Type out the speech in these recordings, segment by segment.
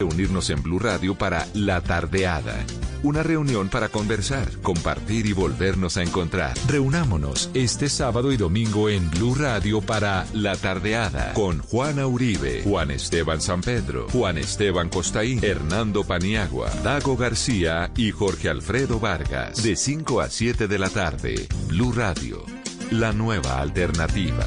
Reunirnos en Blue Radio para La Tardeada. Una reunión para conversar, compartir y volvernos a encontrar. Reunámonos este sábado y domingo en Blue Radio para La Tardeada con Juana Uribe, Juan Esteban San Pedro, Juan Esteban Costaín, Hernando Paniagua, Dago García y Jorge Alfredo Vargas. De 5 a 7 de la tarde. Blue Radio, la nueva alternativa.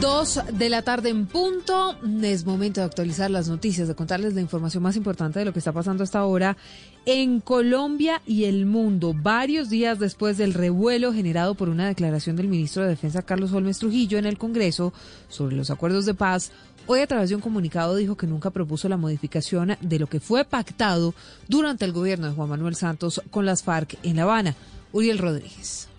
Dos de la tarde en punto. Es momento de actualizar las noticias, de contarles la información más importante de lo que está pasando hasta ahora en Colombia y el mundo. Varios días después del revuelo generado por una declaración del ministro de Defensa Carlos Holmes Trujillo en el Congreso sobre los acuerdos de paz, hoy a través de un comunicado dijo que nunca propuso la modificación de lo que fue pactado durante el gobierno de Juan Manuel Santos con las FARC en La Habana. Uriel Rodríguez.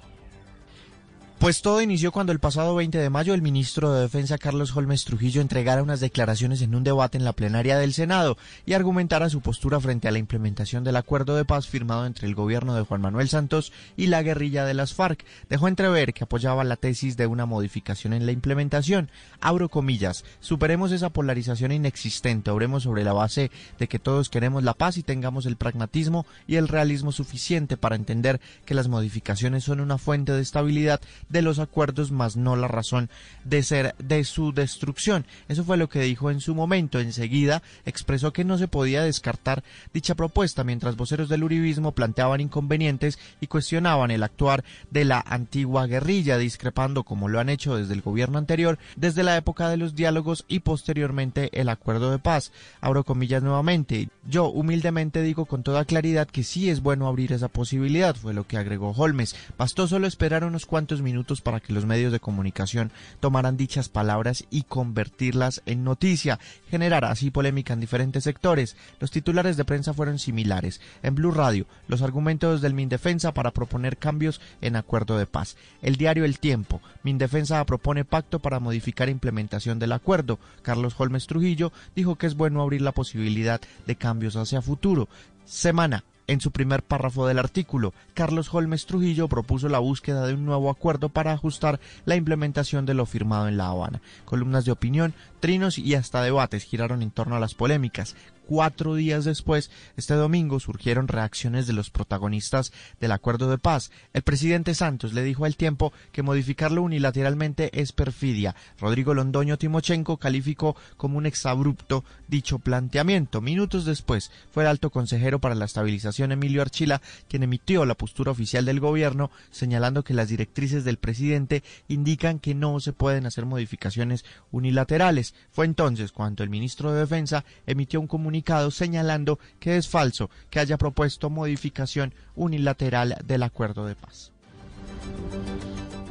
Pues todo inició cuando el pasado 20 de mayo el ministro de Defensa Carlos Holmes Trujillo entregara unas declaraciones en un debate en la plenaria del Senado y argumentara su postura frente a la implementación del acuerdo de paz firmado entre el gobierno de Juan Manuel Santos y la guerrilla de las FARC. Dejó entrever que apoyaba la tesis de una modificación en la implementación. Abro comillas, superemos esa polarización inexistente, obremos sobre la base de que todos queremos la paz y tengamos el pragmatismo y el realismo suficiente para entender que las modificaciones son una fuente de estabilidad de los acuerdos, más no la razón de ser de su destrucción. Eso fue lo que dijo en su momento. Enseguida expresó que no se podía descartar dicha propuesta, mientras voceros del uribismo planteaban inconvenientes y cuestionaban el actuar de la antigua guerrilla, discrepando como lo han hecho desde el gobierno anterior, desde la época de los diálogos y posteriormente el acuerdo de paz. Abro comillas nuevamente. Yo humildemente digo con toda claridad que sí es bueno abrir esa posibilidad, fue lo que agregó Holmes. Bastó solo esperar unos cuantos minutos para que los medios de comunicación tomaran dichas palabras y convertirlas en noticia, generar así polémica en diferentes sectores. Los titulares de prensa fueron similares. En Blue Radio, los argumentos del Mindefensa para proponer cambios en acuerdo de paz. El diario El Tiempo, Mindefensa propone pacto para modificar implementación del acuerdo. Carlos Holmes Trujillo dijo que es bueno abrir la posibilidad de cambios hacia futuro. Semana, en su primer párrafo del artículo, Carlos Holmes Trujillo propuso la búsqueda de un nuevo acuerdo para ajustar la implementación de lo firmado en La Habana. Columnas de opinión, trinos y hasta debates giraron en torno a las polémicas cuatro días después, este domingo, surgieron reacciones de los protagonistas del acuerdo de paz. El presidente Santos le dijo al tiempo que modificarlo unilateralmente es perfidia. Rodrigo Londoño Timochenko calificó como un exabrupto dicho planteamiento. Minutos después, fue el alto consejero para la estabilización Emilio Archila quien emitió la postura oficial del gobierno, señalando que las directrices del presidente indican que no se pueden hacer modificaciones unilaterales. Fue entonces cuando el ministro de Defensa emitió un comunicado señalando que es falso que haya propuesto modificación unilateral del acuerdo de paz.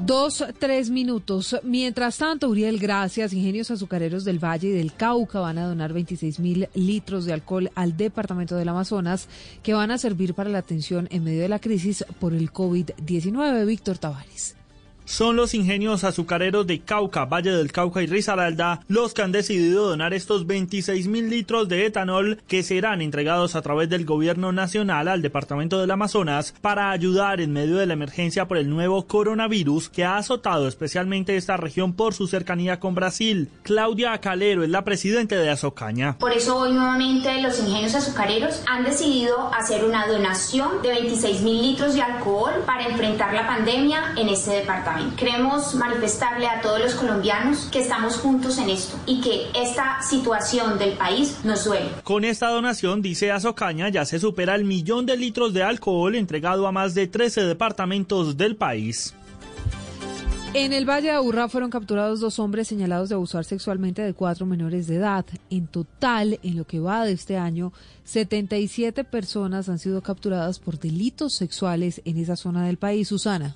Dos, tres minutos. Mientras tanto, Uriel, gracias. Ingenios azucareros del Valle y del Cauca van a donar 26 mil litros de alcohol al departamento del Amazonas que van a servir para la atención en medio de la crisis por el COVID-19. Víctor Tavares son los ingenios azucareros de Cauca, Valle del Cauca y Risaralda los que han decidido donar estos 26 mil litros de etanol que serán entregados a través del gobierno nacional al departamento del Amazonas para ayudar en medio de la emergencia por el nuevo coronavirus que ha azotado especialmente esta región por su cercanía con Brasil. Claudia Calero es la presidenta de Azocaña. Por eso hoy nuevamente los ingenios azucareros han decidido hacer una donación de 26 mil litros de alcohol para enfrentar la pandemia en este departamento. Queremos manifestarle a todos los colombianos que estamos juntos en esto y que esta situación del país nos duele. Con esta donación, dice Azocaña, ya se supera el millón de litros de alcohol entregado a más de 13 departamentos del país. En el Valle de Aburrá fueron capturados dos hombres señalados de abusar sexualmente de cuatro menores de edad. En total, en lo que va de este año, 77 personas han sido capturadas por delitos sexuales en esa zona del país. Susana.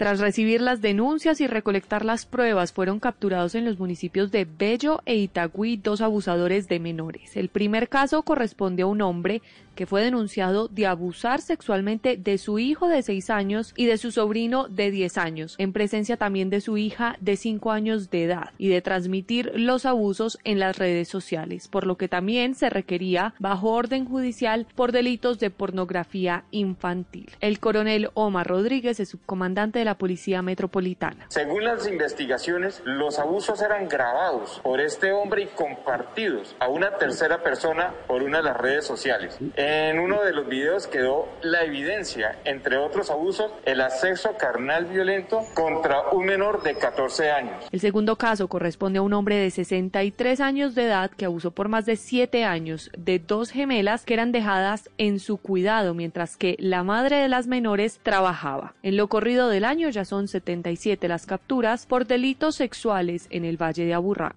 Tras recibir las denuncias y recolectar las pruebas, fueron capturados en los municipios de Bello e Itagüí dos abusadores de menores. El primer caso corresponde a un hombre que fue denunciado de abusar sexualmente de su hijo de seis años y de su sobrino de diez años, en presencia también de su hija de cinco años de edad, y de transmitir los abusos en las redes sociales, por lo que también se requería bajo orden judicial por delitos de pornografía infantil. El coronel Omar Rodríguez es subcomandante de la Policía Metropolitana. Según las investigaciones, los abusos eran grabados por este hombre y compartidos a una tercera persona por una de las redes sociales. En uno de los videos quedó la evidencia, entre otros abusos, el acceso carnal violento contra un menor de 14 años. El segundo caso corresponde a un hombre de 63 años de edad que abusó por más de 7 años de dos gemelas que eran dejadas en su cuidado mientras que la madre de las menores trabajaba. En lo corrido del año ya son 77 las capturas por delitos sexuales en el Valle de Aburrá.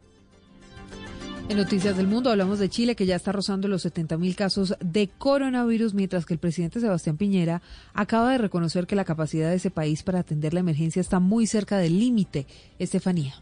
En Noticias del Mundo hablamos de Chile, que ya está rozando los 70.000 casos de coronavirus, mientras que el presidente Sebastián Piñera acaba de reconocer que la capacidad de ese país para atender la emergencia está muy cerca del límite. Estefanía.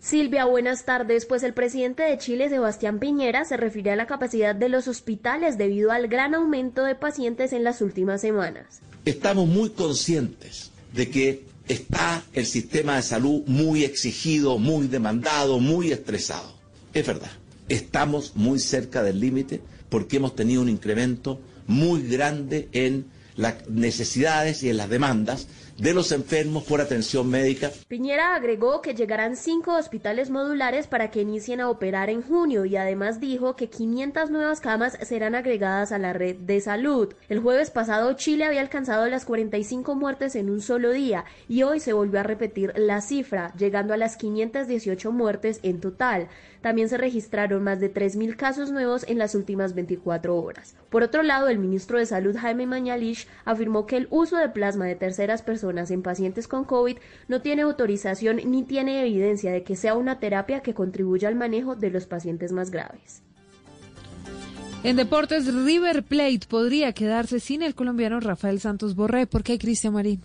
Silvia, buenas tardes. Pues el presidente de Chile, Sebastián Piñera, se refiere a la capacidad de los hospitales debido al gran aumento de pacientes en las últimas semanas. Estamos muy conscientes de que está el sistema de salud muy exigido, muy demandado, muy estresado. Es verdad, estamos muy cerca del límite porque hemos tenido un incremento muy grande en las necesidades y en las demandas de los enfermos por atención médica. Piñera agregó que llegarán cinco hospitales modulares para que inicien a operar en junio y además dijo que 500 nuevas camas serán agregadas a la red de salud. El jueves pasado Chile había alcanzado las 45 muertes en un solo día y hoy se volvió a repetir la cifra, llegando a las 518 muertes en total. También se registraron más de 3.000 casos nuevos en las últimas 24 horas. Por otro lado, el ministro de Salud Jaime Mañalich afirmó que el uso de plasma de terceras personas en pacientes con COVID no tiene autorización ni tiene evidencia de que sea una terapia que contribuya al manejo de los pacientes más graves. En deportes, River Plate podría quedarse sin el colombiano Rafael Santos Borré. ¿Por qué, Cristian Marín?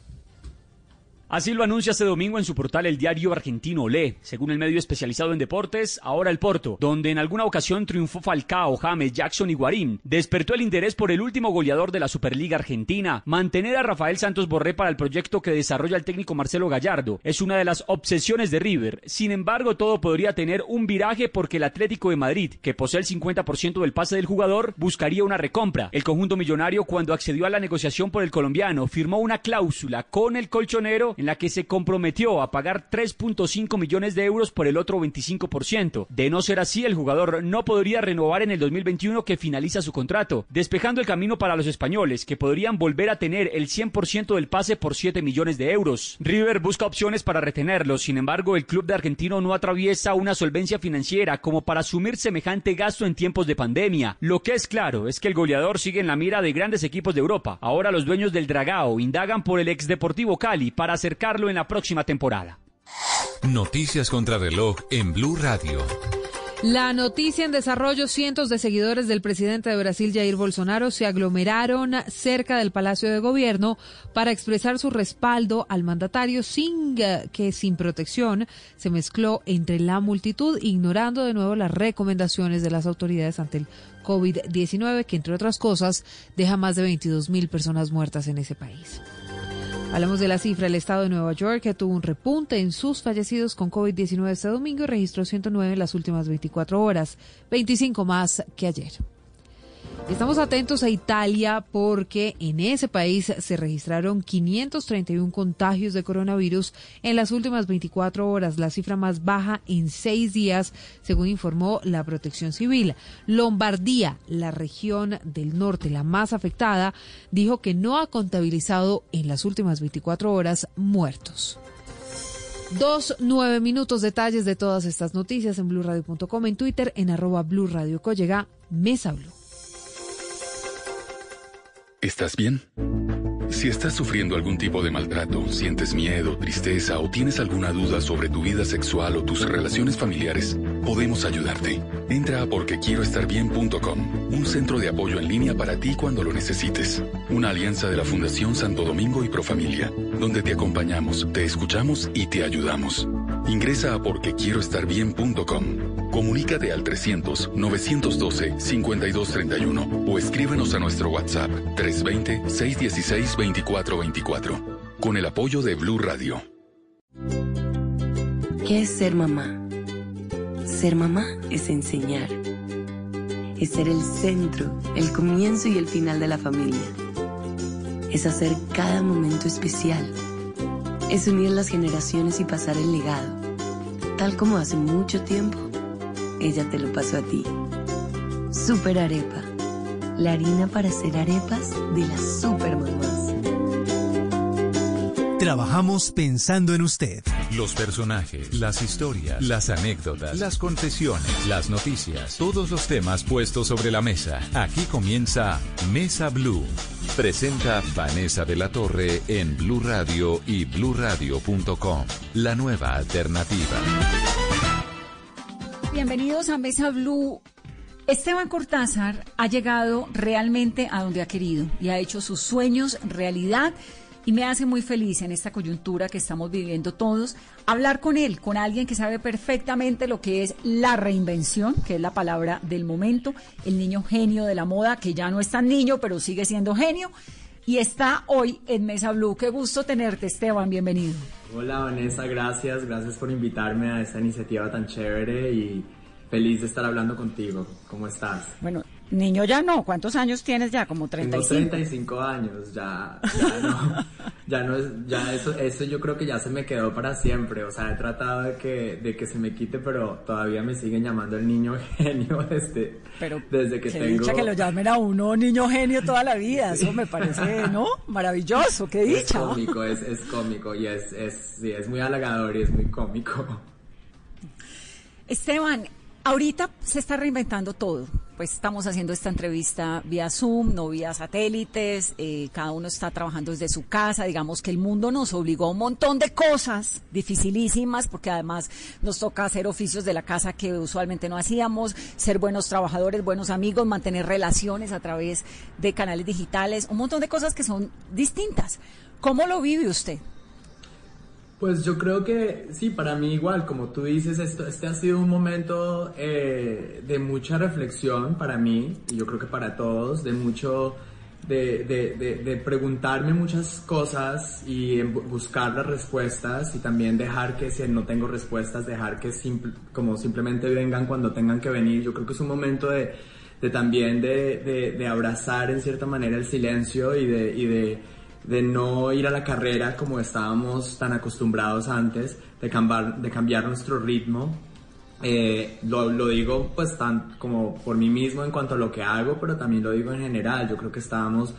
Así lo anuncia este domingo en su portal el diario argentino Olé. Según el medio especializado en deportes, ahora el Porto, donde en alguna ocasión triunfó Falcao, James, Jackson y Guarín, despertó el interés por el último goleador de la Superliga Argentina. Mantener a Rafael Santos Borré para el proyecto que desarrolla el técnico Marcelo Gallardo es una de las obsesiones de River. Sin embargo, todo podría tener un viraje porque el Atlético de Madrid, que posee el 50% del pase del jugador, buscaría una recompra. El conjunto millonario, cuando accedió a la negociación por el colombiano, firmó una cláusula con el colchonero en la que se comprometió a pagar 3.5 millones de euros por el otro 25%. De no ser así, el jugador no podría renovar en el 2021 que finaliza su contrato, despejando el camino para los españoles, que podrían volver a tener el 100% del pase por 7 millones de euros. River busca opciones para retenerlo, sin embargo, el club de argentino no atraviesa una solvencia financiera como para asumir semejante gasto en tiempos de pandemia. Lo que es claro es que el goleador sigue en la mira de grandes equipos de Europa. Ahora los dueños del Dragao indagan por el ex Deportivo Cali para acercarlo en la próxima temporada. Noticias contra reloj en Blue Radio. La noticia en desarrollo, cientos de seguidores del presidente de Brasil, Jair Bolsonaro, se aglomeraron cerca del Palacio de Gobierno para expresar su respaldo al mandatario sin que sin protección se mezcló entre la multitud, ignorando de nuevo las recomendaciones de las autoridades ante el COVID-19, que entre otras cosas deja más de 22 mil personas muertas en ese país. Hablamos de la cifra. El estado de Nueva York que tuvo un repunte en sus fallecidos con COVID-19 este domingo y registró 109 en las últimas 24 horas, 25 más que ayer. Estamos atentos a Italia porque en ese país se registraron 531 contagios de coronavirus en las últimas 24 horas, la cifra más baja en seis días, según informó la Protección Civil. Lombardía, la región del norte, la más afectada, dijo que no ha contabilizado en las últimas 24 horas muertos. Dos, nueve minutos, detalles de todas estas noticias en blurradio.com, en Twitter, en arroba blurradio. Mesa Blue. ¿Estás bien? Si estás sufriendo algún tipo de maltrato, sientes miedo, tristeza o tienes alguna duda sobre tu vida sexual o tus relaciones familiares, podemos ayudarte. Entra a porquequieroestarbien.com, un centro de apoyo en línea para ti cuando lo necesites. Una alianza de la Fundación Santo Domingo y Profamilia, donde te acompañamos, te escuchamos y te ayudamos. Ingresa a porquequieroestarbien.com. Comunícate al 300-912-5231 o escríbenos a nuestro WhatsApp 320-616-2424 con el apoyo de Blue Radio. ¿Qué es ser mamá? Ser mamá es enseñar. Es ser el centro, el comienzo y el final de la familia. Es hacer cada momento especial. Es unir las generaciones y pasar el legado. Tal como hace mucho tiempo, ella te lo pasó a ti. Super Arepa. La harina para hacer arepas de las super mamás. Trabajamos pensando en usted. Los personajes, las historias, las anécdotas, las confesiones, las noticias, todos los temas puestos sobre la mesa. Aquí comienza Mesa Blue. Presenta Vanessa de la Torre en Blue Radio y bluradio.com. La nueva alternativa. Bienvenidos a Mesa Blue. Esteban Cortázar ha llegado realmente a donde ha querido y ha hecho sus sueños realidad y me hace muy feliz en esta coyuntura que estamos viviendo todos hablar con él, con alguien que sabe perfectamente lo que es la reinvención, que es la palabra del momento, el niño genio de la moda, que ya no es tan niño, pero sigue siendo genio. Y está hoy en Mesa Blue. Qué gusto tenerte, Esteban. Bienvenido. Hola, Vanessa. Gracias. Gracias por invitarme a esta iniciativa tan chévere y feliz de estar hablando contigo. ¿Cómo estás? Bueno, Niño ya no, ¿cuántos años tienes ya? Como 35. Tengo 35 años, ya, ya no, ya no es, ya eso, eso yo creo que ya se me quedó para siempre, o sea, he tratado de que, de que se me quite, pero todavía me siguen llamando el niño genio desde, pero desde que tengo... dicha que lo llamen a uno niño genio toda la vida, eso me parece, ¿no? Maravilloso, qué dicha. Es cómico, es, es cómico y es, es, sí, es muy halagador y es muy cómico. Esteban, Ahorita se está reinventando todo. Pues estamos haciendo esta entrevista vía Zoom, no vía satélites, eh, cada uno está trabajando desde su casa, digamos que el mundo nos obligó a un montón de cosas dificilísimas, porque además nos toca hacer oficios de la casa que usualmente no hacíamos, ser buenos trabajadores, buenos amigos, mantener relaciones a través de canales digitales, un montón de cosas que son distintas. ¿Cómo lo vive usted? Pues yo creo que sí, para mí igual, como tú dices, esto, este ha sido un momento eh, de mucha reflexión para mí, y yo creo que para todos, de mucho, de, de, de, preguntarme muchas cosas y buscar las respuestas y también dejar que si no tengo respuestas, dejar que como simplemente vengan cuando tengan que venir. Yo creo que es un momento de, de también de, de, abrazar en cierta manera el silencio y de, y de no ir a la carrera como estábamos tan acostumbrados antes, de cambiar, de cambiar nuestro ritmo. Eh, lo, lo, digo pues tan como por mí mismo en cuanto a lo que hago, pero también lo digo en general. Yo creo que estábamos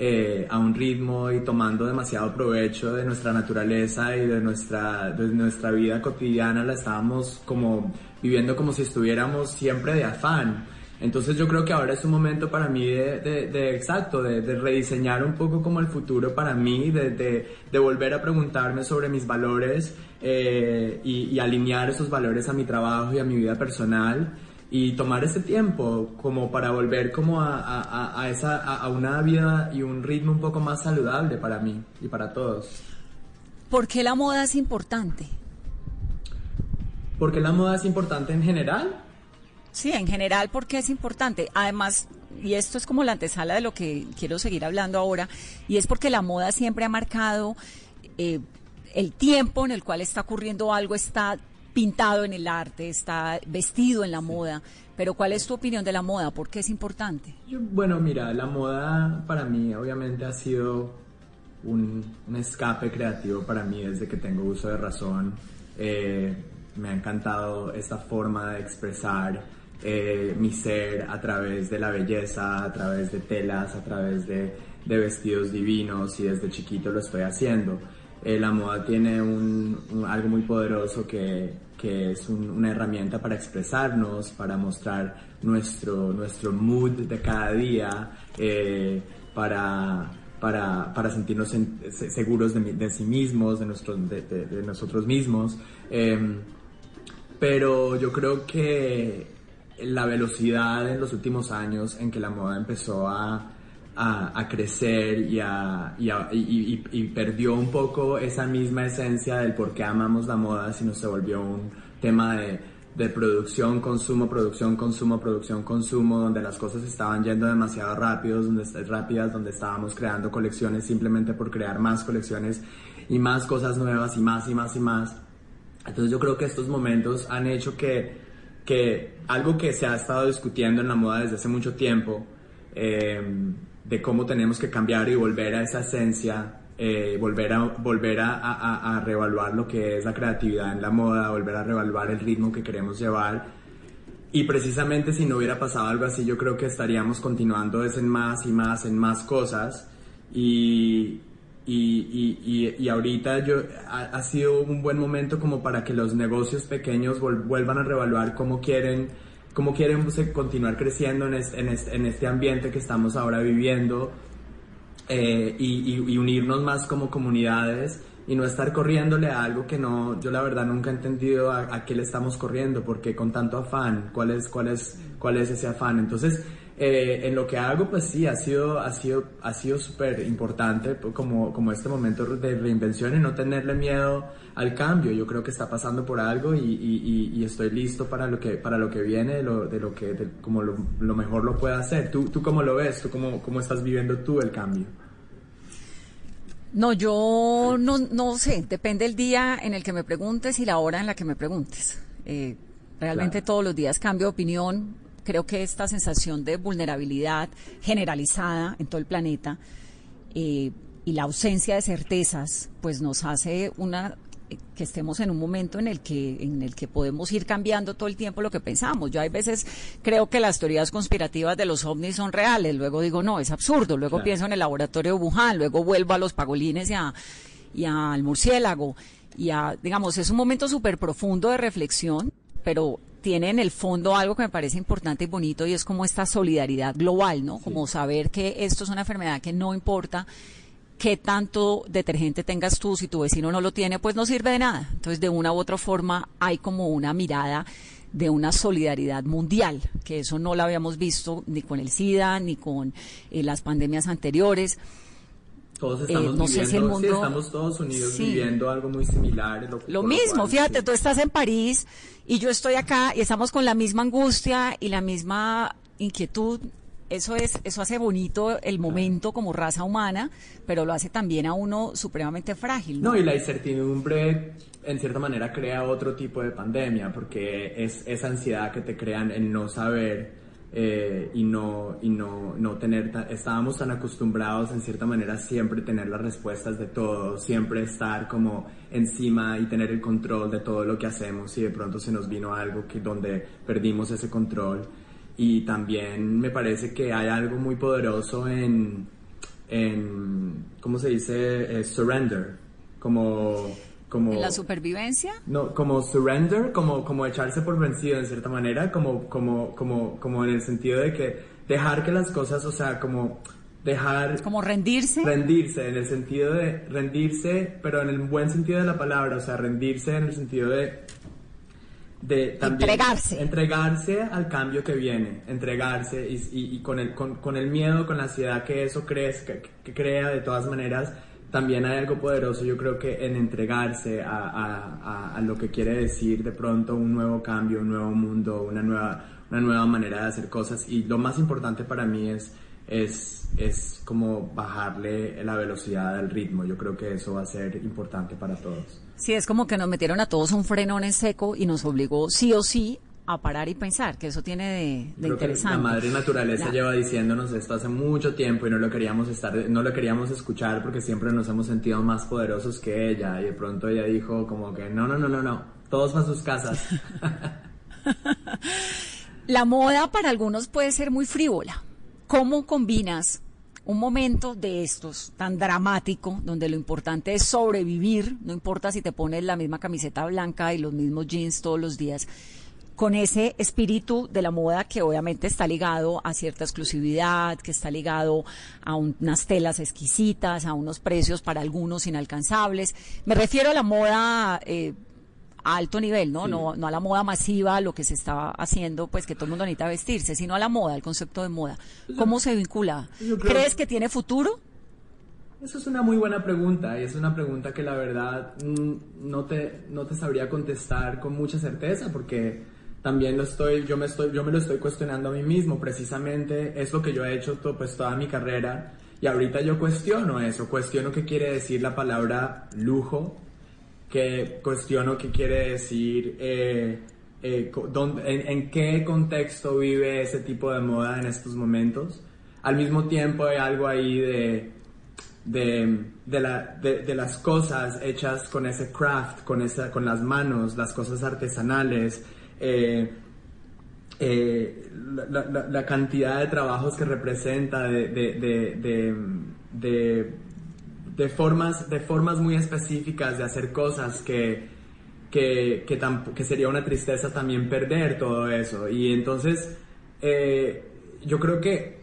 eh, a un ritmo y tomando demasiado provecho de nuestra naturaleza y de nuestra, de nuestra vida cotidiana. La estábamos como viviendo como si estuviéramos siempre de afán. Entonces yo creo que ahora es un momento para mí de, de, exacto, de, de, rediseñar un poco como el futuro para mí, de, volver a preguntarme sobre mis valores eh, y, alinear esos valores a mi trabajo y a mi vida personal y tomar ese tiempo como para volver como a, a, a esa, a una vida y un ritmo un poco más saludable para mí y para todos. ¿Por qué la moda es importante? Porque la moda es importante en general Sí, en general, porque es importante. Además, y esto es como la antesala de lo que quiero seguir hablando ahora, y es porque la moda siempre ha marcado eh, el tiempo en el cual está ocurriendo algo, está pintado en el arte, está vestido en la moda. Pero ¿cuál es tu opinión de la moda? ¿Por qué es importante? bueno, mira, la moda para mí obviamente ha sido un, escape creativo para mí desde que tengo uso de razón. Eh, me ha encantado esta forma de expresar eh, mi ser a través de la belleza, a través de telas, a través de, vestidos divinos y desde chiquito lo estoy haciendo. Eh, la moda tiene un, algo muy poderoso que, que es una herramienta para expresarnos, para mostrar nuestro, nuestro mood de cada día, eh, para, para, para sentirnos seguros de, sí mismos, de, de, nosotros mismos. Em, pero yo creo que la velocidad en los últimos años en que la moda empezó a, a, crecer y, a, y, y, perdió un poco esa misma esencia del por qué amamos la moda, sino se volvió un tema de de producción, consumo, producción, consumo, producción, consumo, donde las cosas estaban yendo demasiado rápidos, donde, rápidas, donde estábamos creando colecciones simplemente por crear más colecciones y más cosas nuevas y más y más y más. Entonces yo creo que estos momentos han hecho que, que algo que se ha estado discutiendo en la moda desde hace mucho tiempo, eh, de cómo tenemos que cambiar y volver a esa esencia eh, volver, a, volver a, a, reevaluar lo que es la creatividad en la moda, volver a reevaluar el ritmo que queremos llevar. Y precisamente si no hubiera pasado algo así, yo creo que estaríamos continuando en más y más, en más cosas. Y, y, y, y, ahorita yo, ha, sido un buen momento como para que los negocios pequeños vuelvan a reevaluar cómo quieren, cómo quieren continuar creciendo en este, en, este, en ambiente que estamos ahora viviendo eh, y, unirnos más como comunidades y no estar corriéndole a algo que no, yo la verdad nunca he entendido a, qué le estamos corriendo, porque con tanto afán, ¿cuál es, cuál es, cuál es ese afán? Entonces, eh, en lo que hago, pues sí, ha sido, ha sido, ha sido súper importante pues, como, como este momento de reinvención y no tenerle miedo al cambio. Yo creo que está pasando por algo y, y, y estoy listo para lo que, para lo que viene, de lo, de lo que, como lo, lo, mejor lo pueda hacer. ¿Tú, ¿Tú cómo lo ves? ¿Tú cómo, cómo estás viviendo tú el cambio? No, yo no, no sé, depende el día en el que me preguntes y la hora en la que me preguntes. Eh, realmente todos los días cambio de opinión. Creo que esta sensación de vulnerabilidad generalizada en todo el planeta eh, y la ausencia de certezas, pues nos hace una que estemos en un momento en el que en el que podemos ir cambiando todo el tiempo lo que pensamos. Yo hay veces creo que las teorías conspirativas de los ovnis son reales, luego digo no, es absurdo, luego pienso en el laboratorio de Wuhan, luego vuelvo a los pagolines y a y al murciélago y a digamos, es un momento súper profundo de reflexión, pero tiene en el fondo algo que me parece importante y bonito y es como esta solidaridad global, ¿no? Como saber que esto es una enfermedad que no importa qué tanto detergente tengas tú, si tu vecino no lo tiene, pues no sirve de nada. Entonces, de una u otra forma, hay como una mirada de una solidaridad mundial, que eso no lo habíamos visto ni con el SIDA, ni con eh, las pandemias anteriores. Todos eh, estamos no viviendo, estamos todos unidos viviendo algo muy similar. Lo, mismo, fíjate, tú estás en París y yo estoy acá y estamos con la misma angustia y la misma inquietud eso es, eso hace bonito el momento como raza humana, pero lo hace también a uno supremamente frágil. No, y la incertidumbre en cierta manera crea otro tipo de pandemia, porque es esa ansiedad que te crean el no saber eh, y no y no, no tener estábamos tan acostumbrados en cierta manera siempre tener las respuestas de todo siempre estar como encima y tener el control de todo lo que hacemos y de pronto se nos vino algo que donde perdimos ese control y también me parece que hay algo muy poderoso en, en ¿cómo se dice? Eh, surrender, como... Como, ¿En la supervivencia? No, como surrender, como, como echarse por vencido en cierta manera, como, como, como, como en el sentido de que dejar que las cosas, o sea, como dejar... Como rendirse. Rendirse, en el sentido de rendirse, pero en el buen sentido de la palabra, o sea, rendirse en el sentido de de entregarse. entregarse al cambio que viene, entregarse y, y, con, el, con, con, el miedo, con la ansiedad que eso crees, que, crea de todas maneras, también hay algo poderoso, yo creo que en entregarse a, a, a, lo que quiere decir de pronto un nuevo cambio, un nuevo mundo, una nueva, una nueva manera de hacer cosas y lo más importante para mí es, es, es como bajarle la velocidad al ritmo, yo creo que eso va a ser importante para todos. Sí, es como que nos metieron a todos un frenón en seco y nos obligó sí o sí a parar y pensar, que eso tiene de, interesante. la madre naturaleza lleva diciéndonos esto hace mucho tiempo y no lo queríamos estar, no lo queríamos escuchar porque siempre nos hemos sentido más poderosos que ella y de pronto ella dijo como que no, no, no, no, no, todos a sus casas. la moda para algunos puede ser muy frívola. ¿Cómo combinas un momento de estos tan dramático, donde lo importante es sobrevivir, no importa si te pones la misma camiseta blanca y los mismos jeans todos los días, con ese espíritu de la moda que obviamente está ligado a cierta exclusividad, que está ligado a unas telas exquisitas, a unos precios para algunos inalcanzables. Me refiero a la moda eh, a alto nivel, ¿no? ¿no? No a la moda masiva, lo que se está haciendo, pues que todo el mundo necesita vestirse, sino a la moda, al concepto de moda. ¿Cómo se vincula? ¿Crees que tiene futuro? Eso es una muy buena pregunta y es una pregunta que la verdad mm, no te, no te sabría contestar con mucha certeza porque también lo estoy, yo me estoy, yo me lo estoy cuestionando a mí mismo, precisamente es lo que yo he hecho pues toda mi carrera y ahorita yo cuestiono eso, cuestiono qué quiere decir la palabra lujo, que cuestiono qué quiere decir, eh, eh, en, qué contexto vive ese tipo de moda en estos momentos. Al mismo tiempo hay algo ahí de, de, de, la, de, las cosas hechas con ese craft, con, esa, con las manos, las cosas artesanales, eh, eh, la, cantidad de trabajos que representa, de, formas, de formas muy específicas de hacer cosas que, que, que, sería una tristeza también perder todo eso. Y entonces, eh, yo creo que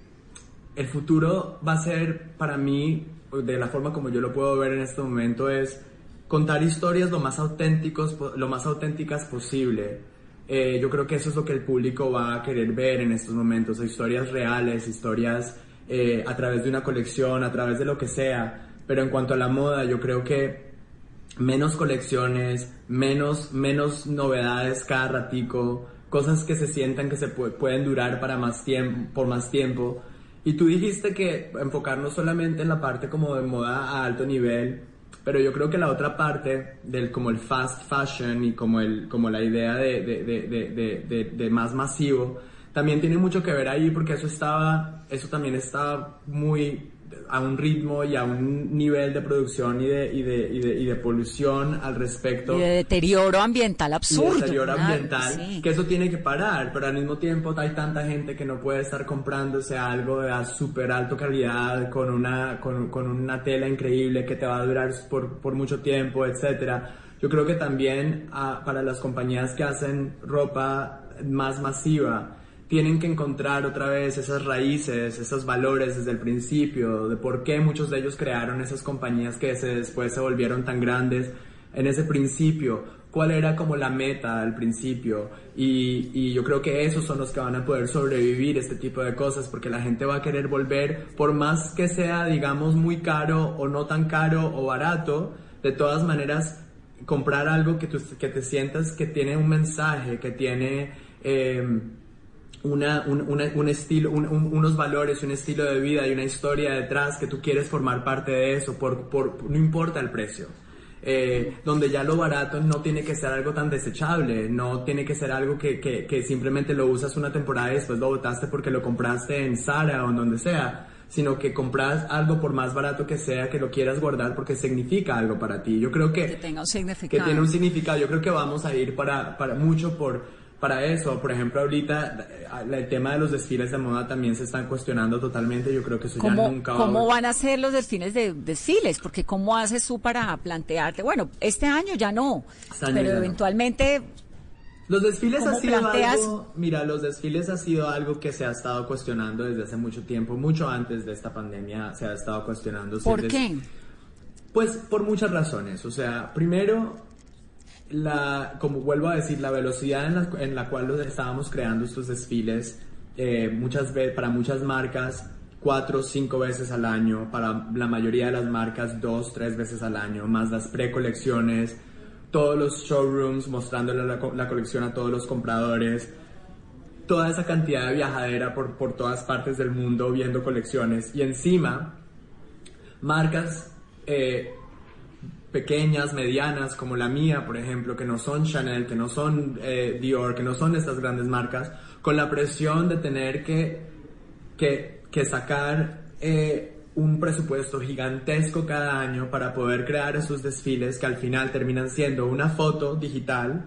el futuro va a ser para mí, de la forma como yo lo puedo ver en este momento, es contar historias lo más auténticos, lo más auténticas posible eh, yo creo que eso es lo que el público va a querer ver en estos momentos, historias reales, historias eh, a través de una colección, a través de lo que sea. Pero en cuanto a la moda, yo creo que menos colecciones, menos, menos novedades cada ratico, cosas que se sientan que se pueden durar para más tiempo, por más tiempo. Y tú dijiste que enfocarnos solamente en la parte como de moda a alto nivel, pero yo creo que la otra parte del como el fast fashion y como, el, como la idea de, de, de, de más masivo, también tiene mucho que ver ahí porque eso estaba, eso también estaba muy a un ritmo y a un nivel de producción y de, y de, y de, y de polución al respecto. Y de deterioro ambiental absurdo. Y de deterioro ambiental, que eso tiene que parar, pero al mismo tiempo hay tanta gente que no puede estar comprándose algo de súper alta calidad, con una, con, con, una tela increíble que te va a durar por, por mucho tiempo, etcétera. Yo creo que también ah, para las compañías que hacen ropa más masiva, tienen que encontrar otra vez esas raíces, esos valores desde el principio, de por qué muchos de ellos crearon esas compañías que después se volvieron tan grandes en ese principio, cuál era como la meta al principio y, y, yo creo que esos son los que van a poder sobrevivir este tipo de cosas porque la gente va a querer volver por más que sea digamos muy caro o no tan caro o barato, de todas maneras comprar algo que, tú, que te sientas que tiene un mensaje, que tiene... Eh, una, un, estilo, unos valores, un estilo de vida y una historia detrás que tú quieres formar parte de eso, por, por no importa el precio. Eh, donde ya lo barato no tiene que ser algo tan desechable, no tiene que ser algo que, que, que, simplemente lo usas una temporada y después lo botaste porque lo compraste en Zara o en donde sea, sino que compras algo por más barato que sea, que lo quieras guardar porque significa algo para ti. Yo creo que... Que tenga un significado. Que tiene un significado. Yo creo que vamos a ir para, para mucho por para eso. Por ejemplo, ahorita eh, el tema de los desfiles de moda también se están cuestionando totalmente. Yo creo que eso ya nunca va ¿Cómo van a ser los desfiles de desfiles? Porque ¿cómo haces tú para plantearte? Bueno, este año ya no, este pero eventualmente... Los desfiles ha sido algo, mira, los desfiles ha sido algo que se ha estado cuestionando desde hace mucho tiempo, mucho antes de esta pandemia se ha estado cuestionando. ¿Por qué? Pues por muchas razones. O sea, primero, la, como vuelvo a decir, la velocidad en la, en la cual estábamos creando estos desfiles, eh, muchas veces, para muchas marcas, cuatro cinco veces al año, para la mayoría de las marcas, dos, tres veces al año, más las precolecciones, todos los showrooms mostrándole la, la, colección a todos los compradores, toda esa cantidad de viajadera por, por todas partes del mundo viendo colecciones. Y encima marcas eh, pequeñas, medianas, como la mía, por ejemplo, que no son Chanel, que no son eh, Dior, que no son estas grandes marcas, con la presión de tener que, que, sacar eh, un presupuesto gigantesco cada año para poder crear esos desfiles que al final terminan siendo una foto digital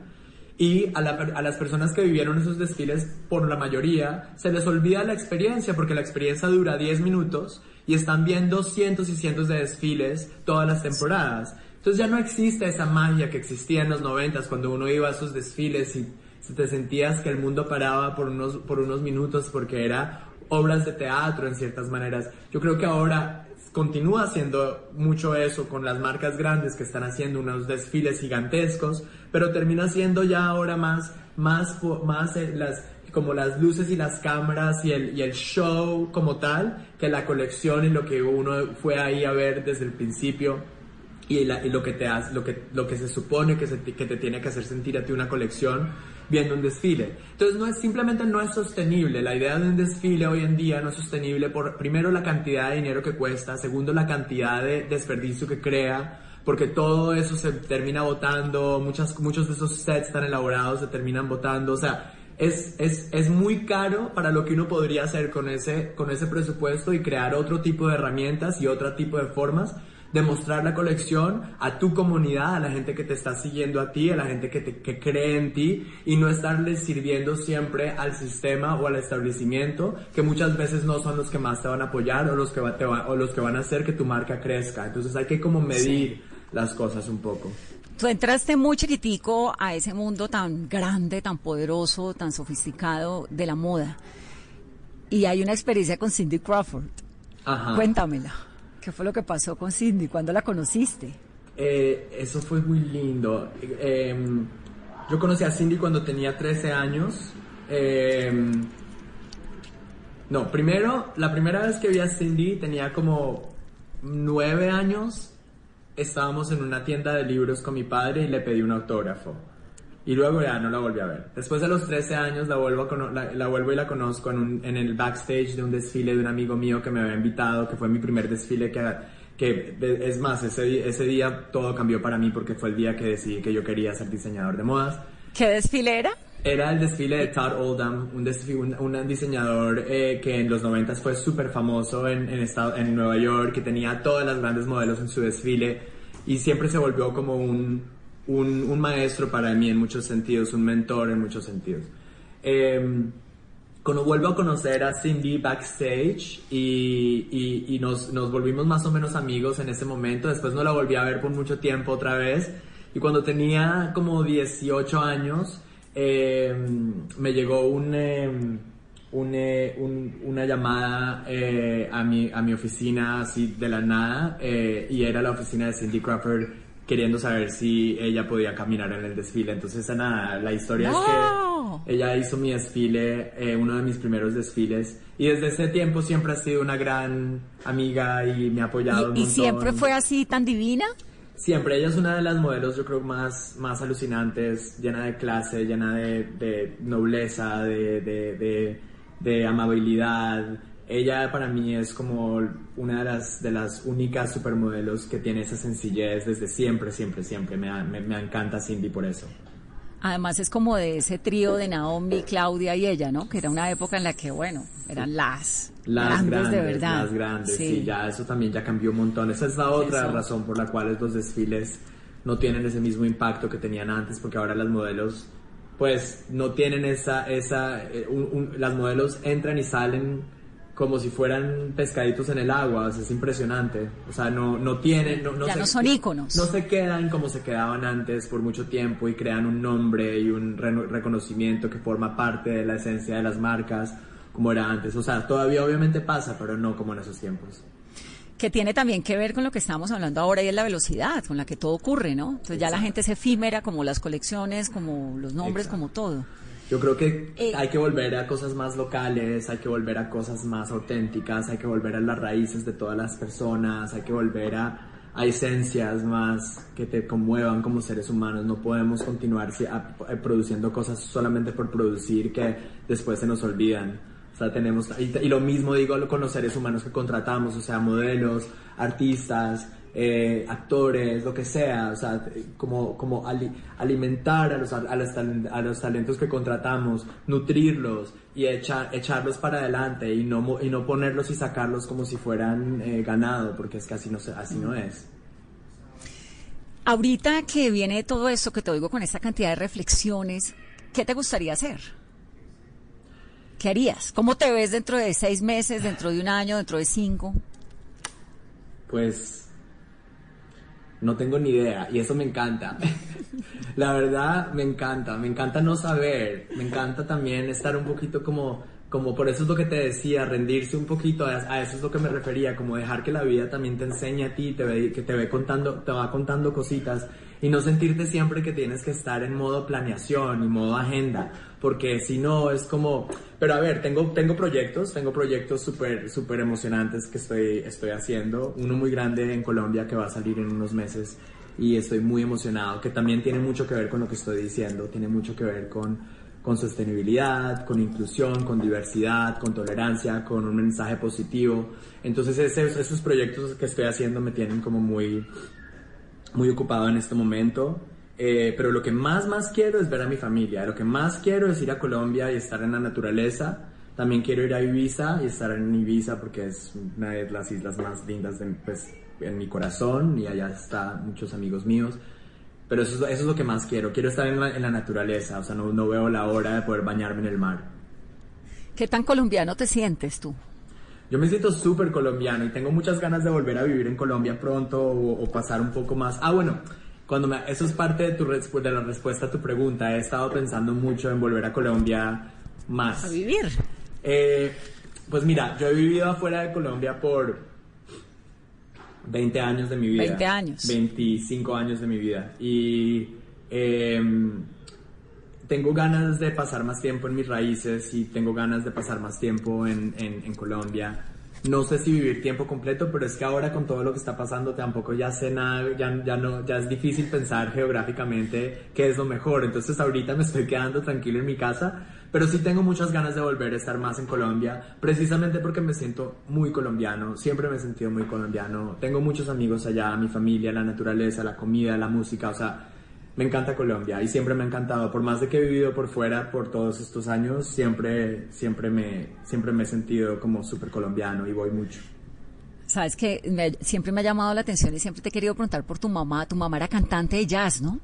y a, a, las personas que vivieron esos desfiles, por la mayoría, se les olvida la experiencia porque la experiencia dura 10 minutos y están viendo cientos y cientos de desfiles todas las temporadas. Entonces ya no existe esa magia que existía en los noventas cuando uno iba a esos desfiles y, te sentías que el mundo paraba por unos, por unos minutos porque era obras de teatro en ciertas maneras. Yo creo que ahora continúa haciendo mucho eso con las marcas grandes que están haciendo unos desfiles gigantescos, pero termina siendo ya ahora más, más, eh, como las luces y las cámaras y el show como tal, que la colección y lo que uno fue ahí a ver desde el principio y, lo que te hace, lo que, lo que se supone que, se, que te tiene que hacer sentir a ti una colección viendo un desfile. Entonces no es, simplemente no es sostenible. La idea de un desfile hoy en día no es sostenible por, primero, la cantidad de dinero que cuesta, segundo, la cantidad de desperdicio que crea, porque todo eso se termina votando, muchas, muchos de esos sets tan elaborados se terminan votando, o sea, es, es, es muy caro para lo que uno podría hacer con ese, con ese presupuesto y crear otro tipo de herramientas y otro tipo de formas demostrar la colección a tu comunidad, a la gente que te está siguiendo a ti, a la gente que, te, que cree en ti y no estarles sirviendo siempre al sistema o al establecimiento que muchas veces no son los que más te van a apoyar o los que, te o los que van a hacer que tu marca crezca. Entonces hay que como medir las cosas un poco. Tú entraste muy chiquitico a ese mundo tan grande, tan poderoso, tan sofisticado de la moda. Y hay una experiencia con Cindy Crawford. Ajá. Cuéntamela. ¿Qué fue lo que pasó con Cindy? ¿Cuándo la conociste? Eh, eso fue muy lindo. Em, yo conocí a Cindy cuando tenía 13 años. Em, no, primero, la primera vez que vi a Cindy tenía como 9 años. Estábamos en una tienda de libros con mi padre y le pedí un autógrafo. Y luego ya no la volví a ver. Después de los 13 años la vuelvo, la, vuelvo y la conozco en, en, el backstage de un desfile de un amigo mío que me había invitado, que fue mi primer desfile que, que es más, ese, ese día todo cambió para mí porque fue el día que decidí que yo quería ser diseñador de modas. ¿Qué desfile era? Era el desfile de Todd Oldham, un, un, diseñador eh, que en los 90 fue súper famoso en, en, en Nueva York, que tenía todas las grandes modelos en su desfile y siempre se volvió como un un, un, maestro para mí en muchos sentidos, un mentor en muchos sentidos. Em, cuando vuelvo a conocer a Cindy backstage y, y, y nos, nos, volvimos más o menos amigos en ese momento, después no la volví a ver por mucho tiempo otra vez y cuando tenía como 18 años em, me llegó un, em, eh, un, una llamada eh, a, mi, a mi oficina así de la nada eh, y era la oficina de Cindy Crawford queriendo saber si ella podía caminar en el desfile. Entonces, nada, la historia es que ella hizo mi desfile, eh, uno de mis primeros desfiles, y desde ese tiempo siempre ha sido una gran amiga y me ha apoyado. ¿Y, ¿y siempre fue así tan divina? Siempre, ella es una de las modelos, yo creo, más, más alucinantes, llena de clase, llena de, de nobleza, de, de, de amabilidad ella para mí es como una de las, de las únicas supermodelos que tiene esa sencillez desde siempre, siempre, siempre. Me, me, encanta Cindy por eso. Además es como de ese trío de Naomi, Claudia y ella, ¿no? Que era una época en la que, bueno, eran las, las grandes, de verdad. Las grandes, sí. ya eso también ya cambió un montón. Esa es la otra razón por la cual los desfiles no tienen ese mismo impacto que tenían antes, porque ahora las modelos, pues, no tienen esa, esa, eh, las modelos entran y salen como si fueran pescaditos en el agua, es impresionante. O sea, no, no tienen... No, ya no son íconos. No se quedan como se quedaban antes por mucho tiempo y crean un nombre y un reconocimiento que forma parte de la esencia de las marcas como era antes. O sea, todavía obviamente pasa, pero no como en esos tiempos. Que tiene también que ver con lo que estamos hablando ahora y es la velocidad con la que todo ocurre, ¿no? Entonces ya la gente es efímera, como las colecciones, como los nombres, como todo. Yo creo que eh, hay que volver a cosas más locales, hay que volver a cosas más auténticas, hay que volver a las raíces de todas las personas, hay que volver a, esencias más que te conmuevan como seres humanos. No podemos continuar eh, produciendo cosas solamente por producir que después se nos olvidan. O sea, tenemos, y lo mismo digo con los seres humanos que contratamos, o sea, modelos, artistas, eh, actores, lo que sea, o sea, como, como alimentar a los, a, los, talentos que contratamos, nutrirlos y echar, echarlos para adelante y no, y no ponerlos y sacarlos como si fueran eh, ganado, porque es que así no, así no es. Ahorita que viene todo esto que te oigo con esta cantidad de reflexiones, ¿qué te gustaría hacer? ¿Qué harías? ¿Cómo te ves dentro de seis meses, dentro de un año, dentro de cinco? Pues no tengo ni idea y eso me encanta. La verdad, me encanta, me encanta no saber, me encanta también estar un poquito como, como por eso es lo que te decía, rendirse un poquito, a, eso es lo que me refería, como dejar que la vida también te enseñe a ti, te ve, que te ve contando, te va contando cositas y no sentirte siempre que tienes que estar en modo planeación y modo agenda, porque si no es como, pero a ver, tengo, tengo proyectos, tengo proyectos súper, súper emocionantes que estoy, estoy haciendo, uno muy grande en Colombia que va a salir en unos meses y estoy muy emocionado, que también tiene mucho que ver con lo que estoy diciendo, tiene mucho que ver con, con sostenibilidad, con inclusión, con diversidad, con tolerancia, con un mensaje positivo. Entonces esos, esos proyectos que estoy haciendo me tienen como muy, muy ocupado en este momento. Eh, pero lo que más, más quiero es ver a mi familia. Lo que más quiero es ir a Colombia y estar en la naturaleza. También quiero ir a Ibiza y estar en Ibiza porque es una de las islas más lindas de, pues, en mi corazón y allá están muchos amigos míos. Pero eso, eso es lo que más quiero. Quiero estar en la, en la naturaleza. O sea, no, no veo la hora de poder bañarme en el mar. ¿Qué tan colombiano te sientes tú? Yo me siento súper colombiano y tengo muchas ganas de volver a vivir en Colombia pronto o, o pasar un poco más. Ah, bueno, cuando me, eso es parte de, tu, de la respuesta a tu pregunta. He estado pensando mucho en volver a Colombia más. A vivir. Eh, pues mira, yo he vivido afuera de Colombia por 20 años de mi vida. 20 años. 25 años de mi vida. Y eh, tengo ganas de pasar más tiempo en mis raíces y tengo ganas de pasar más tiempo en, en, en, Colombia. No sé si vivir tiempo completo, pero es que ahora con todo lo que está pasando tampoco ya sé nada, ya, ya, no, ya es difícil pensar geográficamente qué es lo mejor. Entonces ahorita me estoy quedando tranquilo en mi casa, pero sí tengo muchas ganas de volver a estar más en Colombia, precisamente porque me siento muy colombiano, siempre me he sentido muy colombiano. Tengo muchos amigos allá, mi familia, la naturaleza, la comida, la música, o sea, me encanta Colombia y siempre me ha encantado. Por más de que he vivido por fuera por todos estos años, siempre, siempre, me, siempre me he sentido como súper colombiano y voy mucho. Sabes que me, siempre me ha llamado la atención y siempre te he querido preguntar por tu mamá. Tu mamá era cantante de jazz, ¿no?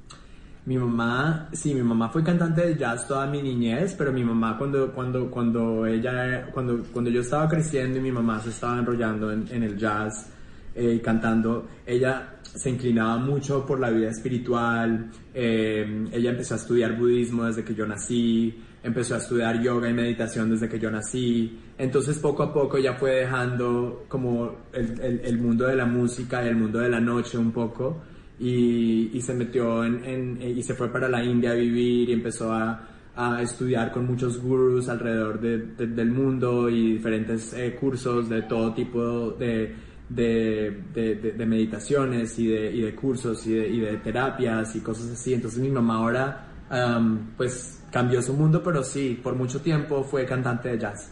Mi mamá, sí, mi mamá fue cantante de jazz toda mi niñez, pero mi mamá cuando, cuando, cuando ella, cuando, cuando yo estaba creciendo y mi mamá se estaba enrollando en, en el jazz eh, cantando, ella se inclinaba mucho por la vida espiritual, eh, ella empezó a estudiar budismo desde que yo nací, empezó a estudiar yoga y meditación desde que yo nací, entonces poco a poco ya fue dejando como el, el, el mundo de la música y el mundo de la noche un poco y, y se metió en, en, y se fue para la India a vivir y empezó a, a estudiar con muchos gurús alrededor de, de, del mundo y diferentes eh, cursos de todo tipo de de, de, de, de meditaciones y de, y de cursos y de, y de, terapias y cosas así. Entonces mi mamá ahora um, pues cambió su mundo, pero sí, por mucho tiempo fue cantante de jazz.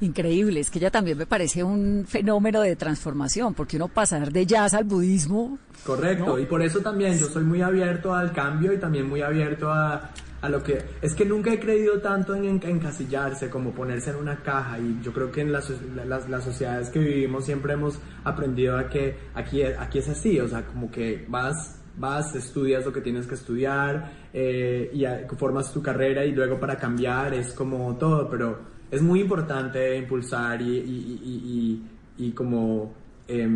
Increíble, es que ella también me parece un fenómeno de transformación, porque uno pasar de jazz al budismo. Correcto, ¿no? y por eso también yo soy muy abierto al cambio y también muy abierto a, a lo que es que nunca he creído tanto en, en, encasillarse como ponerse en una caja y yo creo que en las, las, las, sociedades que vivimos siempre hemos aprendido a que aquí, aquí es así, o sea, como que vas, vas, estudias lo que tienes que estudiar eh, y formas tu carrera y luego para cambiar es como todo, pero es muy importante impulsar y, y, y, y como... Eh,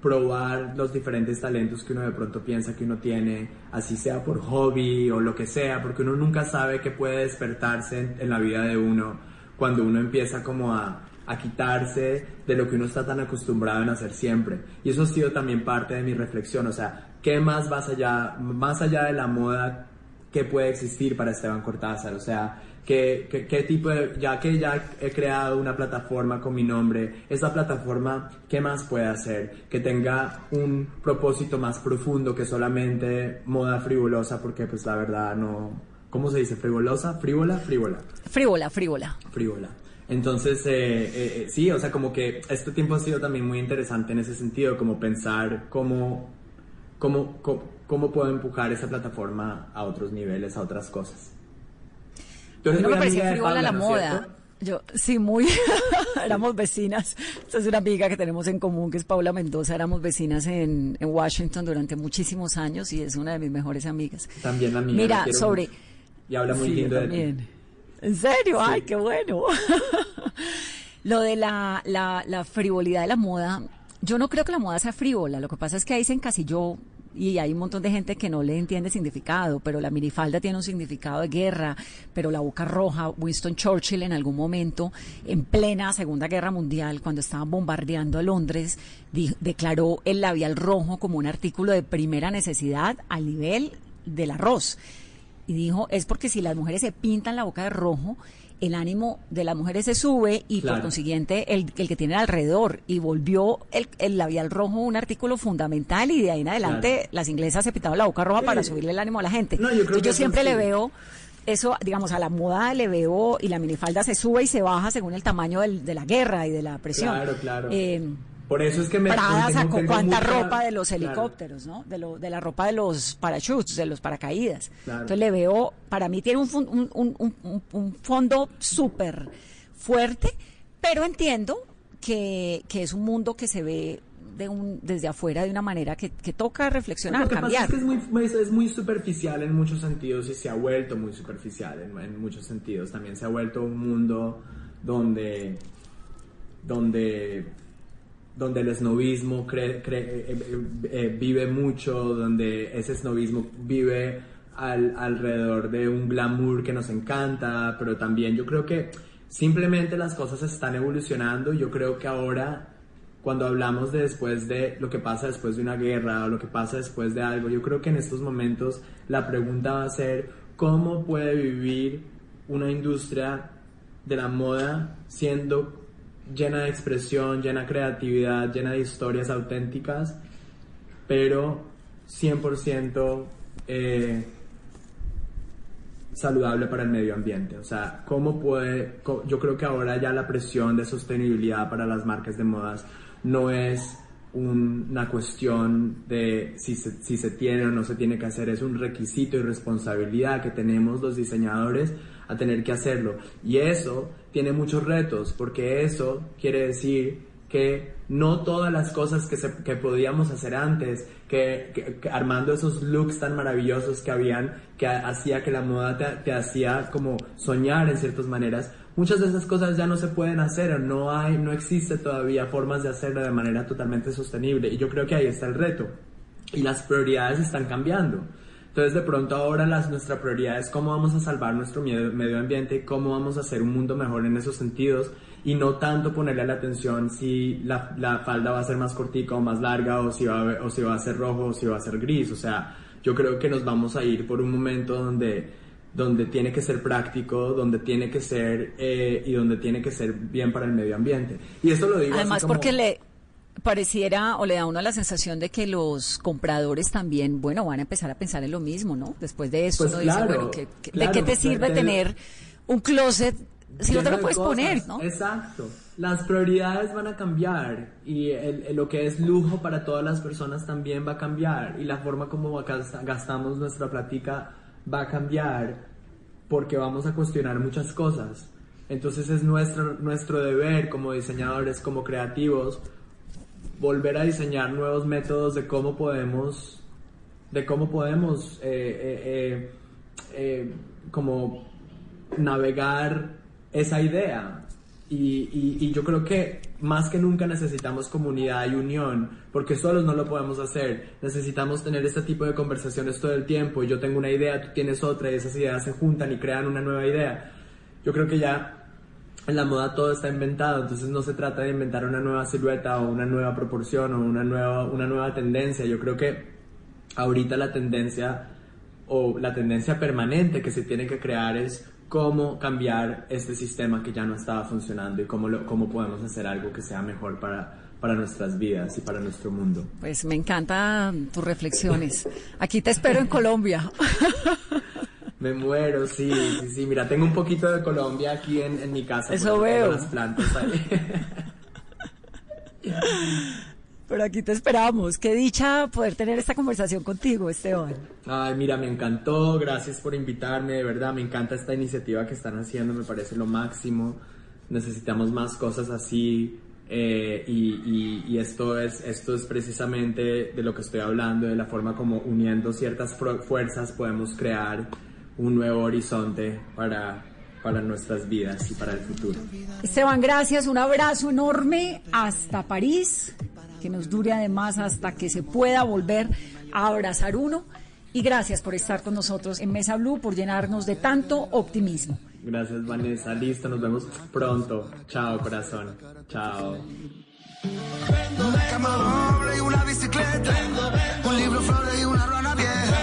probar los diferentes talentos que uno de pronto piensa que uno tiene, así sea por hobby o lo que sea, porque uno nunca sabe qué puede despertarse en, en la vida de uno cuando uno empieza como a, a, quitarse de lo que uno está tan acostumbrado en hacer siempre. Y eso ha sido también parte de mi reflexión, o sea, ¿qué más vas allá, más allá de la moda, qué puede existir para Esteban Cortázar? O sea, ¿Qué, qué, qué, tipo de, ya que ya he creado una plataforma con mi nombre, esa plataforma, ¿qué más puede hacer? Que tenga un propósito más profundo que solamente moda frivolosa, porque pues la verdad no, ¿cómo se dice? ¿Frivolosa? ¿Frívola? Frívola. Frívola, frívola. Frívola. Entonces, eh, eh, sí, o sea, como que este tiempo ha sido también muy interesante en ese sentido, como pensar cómo, cómo, cómo, cómo puedo empujar esa plataforma a otros niveles, a otras cosas. No me parecía frívola la moda. Yo, sí, muy. éramos vecinas. Esta es una amiga que tenemos en común, que es Paula Mendoza. Éramos vecinas en, en, Washington durante muchísimos años y es una de mis mejores amigas. También la mía. Mira, sobre. Mucho. Y habla muy sí, lindo también. de ti. ¿En serio? Sí. ¡Ay, qué bueno! Lo de la, la, la frivolidad de la moda. Yo no creo que la moda sea frívola. Lo que pasa es que ahí se encasilló y hay un montón de gente que no le entiende significado, pero la minifalda tiene un significado de guerra, pero la boca roja, Winston Churchill en algún momento, en plena Segunda Guerra Mundial, cuando estaban bombardeando a Londres, declaró el labial rojo como un artículo de primera necesidad al nivel del arroz. Y dijo, es porque si las mujeres se pintan la boca de rojo, el ánimo de las mujeres se sube y por consiguiente el, el, que tiene alrededor. Y volvió el, labial rojo un artículo fundamental y de ahí en adelante las inglesas se pintaban la boca roja para subirle el ánimo a la gente. yo, siempre le veo eso, digamos, a la moda le veo y la minifalda se sube y se baja según el tamaño de la guerra y de la presión. Claro, claro. Eh, por eso es que me Prada sacó cuánta ropa de los helicópteros, ¿no? De, lo, de la ropa de los parachutes, de los paracaídas. Entonces le veo, para mí tiene un, un, un, fondo súper fuerte, pero entiendo que, que es un mundo que se ve de un, desde afuera de una manera que, que toca reflexionar, Lo que cambiar. Pasa es, que es, muy, es, muy superficial en muchos sentidos y se ha vuelto muy superficial en, en muchos sentidos. También se ha vuelto un mundo donde, donde donde el esnovismo eh, eh, eh, vive mucho, donde ese esnovismo vive alrededor de un glamour que nos encanta, pero también yo creo que simplemente las cosas están evolucionando. Yo creo que ahora, cuando hablamos de después de lo que pasa después de una guerra o lo que pasa después de algo, yo creo que en estos momentos la pregunta va a ser cómo puede vivir una industria de la moda siendo llena de expresión, llena de creatividad, llena de historias auténticas, pero 100% eh, saludable para el medio ambiente. O sea, ¿cómo puede, yo creo que ahora ya la presión de sostenibilidad para las marcas de modas no es una cuestión de si se, si se tiene o no se tiene que hacer, es un requisito y responsabilidad que tenemos los diseñadores a tener que hacerlo. Y eso tiene muchos retos, porque eso quiere decir que no todas las cosas que, que podíamos hacer antes, que, armando esos looks tan maravillosos que habían, que hacía que la moda te, hacía como soñar en ciertas maneras, muchas de esas cosas ya no se pueden hacer, no hay, no existe todavía formas de hacerlo de manera totalmente sostenible. Y yo creo que ahí está el reto. Y las prioridades están cambiando. Entonces de pronto ahora las, nuestra prioridad es cómo vamos a salvar nuestro medio, medio ambiente, cómo vamos a hacer un mundo mejor en esos sentidos y no tanto ponerle la atención si la, la falda va a ser más cortica o más larga o si, va a, o si va a ser rojo o si va a ser gris. O sea, yo creo que nos vamos a ir por un momento donde donde tiene que ser práctico, donde tiene que ser eh, y donde tiene que ser bien para el medio ambiente. Y esto lo digo además porque le pareciera o le da a uno la sensación de que los compradores también, bueno, van a empezar a pensar en lo mismo, ¿no? Después de eso, pues dice, bueno, ¿de qué te sirve tener un closet si no te lo puedes poner, ¿no? Exacto. Las prioridades van a cambiar y lo que es lujo para todas las personas también va a cambiar y la forma como gastamos nuestra plática va a cambiar porque vamos a cuestionar muchas cosas. Entonces es nuestro, nuestro deber como diseñadores, como creativos, volver a diseñar nuevos métodos de cómo podemos, de cómo podemos eh, eh, eh, como navegar esa idea. Y, y, yo creo que más que nunca necesitamos comunidad y unión, porque solos no lo podemos hacer. Necesitamos tener este tipo de conversaciones todo el tiempo. Y yo tengo una idea, tú tienes otra, y esas ideas se juntan y crean una nueva idea. Yo creo que ya en la moda todo está inventado, entonces no se trata de inventar una nueva silueta o una nueva proporción o una nueva, una nueva tendencia. Yo creo que ahorita la tendencia o la tendencia permanente que se tiene que crear es cómo cambiar este sistema que ya no estaba funcionando y cómo, cómo podemos hacer algo que sea mejor para, para nuestras vidas y para nuestro mundo. Pues me encantan tus reflexiones. Aquí te espero en Colombia. Me muero, sí, sí, sí. Mira, tengo un poquito de Colombia aquí en, en mi casa. Eso veo. Las plantas ahí. Pero aquí te esperamos. Qué dicha poder tener esta conversación contigo, Esteban. Ay, mira, me encantó. Gracias por invitarme. De verdad, me encanta esta iniciativa que están haciendo. Me parece lo máximo. Necesitamos más cosas así. Eh, y, y, esto, es, esto es precisamente de lo que estoy hablando, de la forma como uniendo ciertas fuerzas podemos crear un nuevo horizonte para, para nuestras vidas y para el futuro. Esteban, gracias, un abrazo enorme hasta París, que nos dure además hasta que se pueda volver a abrazar uno. Y gracias por estar con nosotros en Mesa Blue, por llenarnos de tanto optimismo. Gracias Vanessa, listo, nos vemos pronto. Chao corazón, chao. Una cama doble y una bicicleta. Un libro, flores y una rana vieja.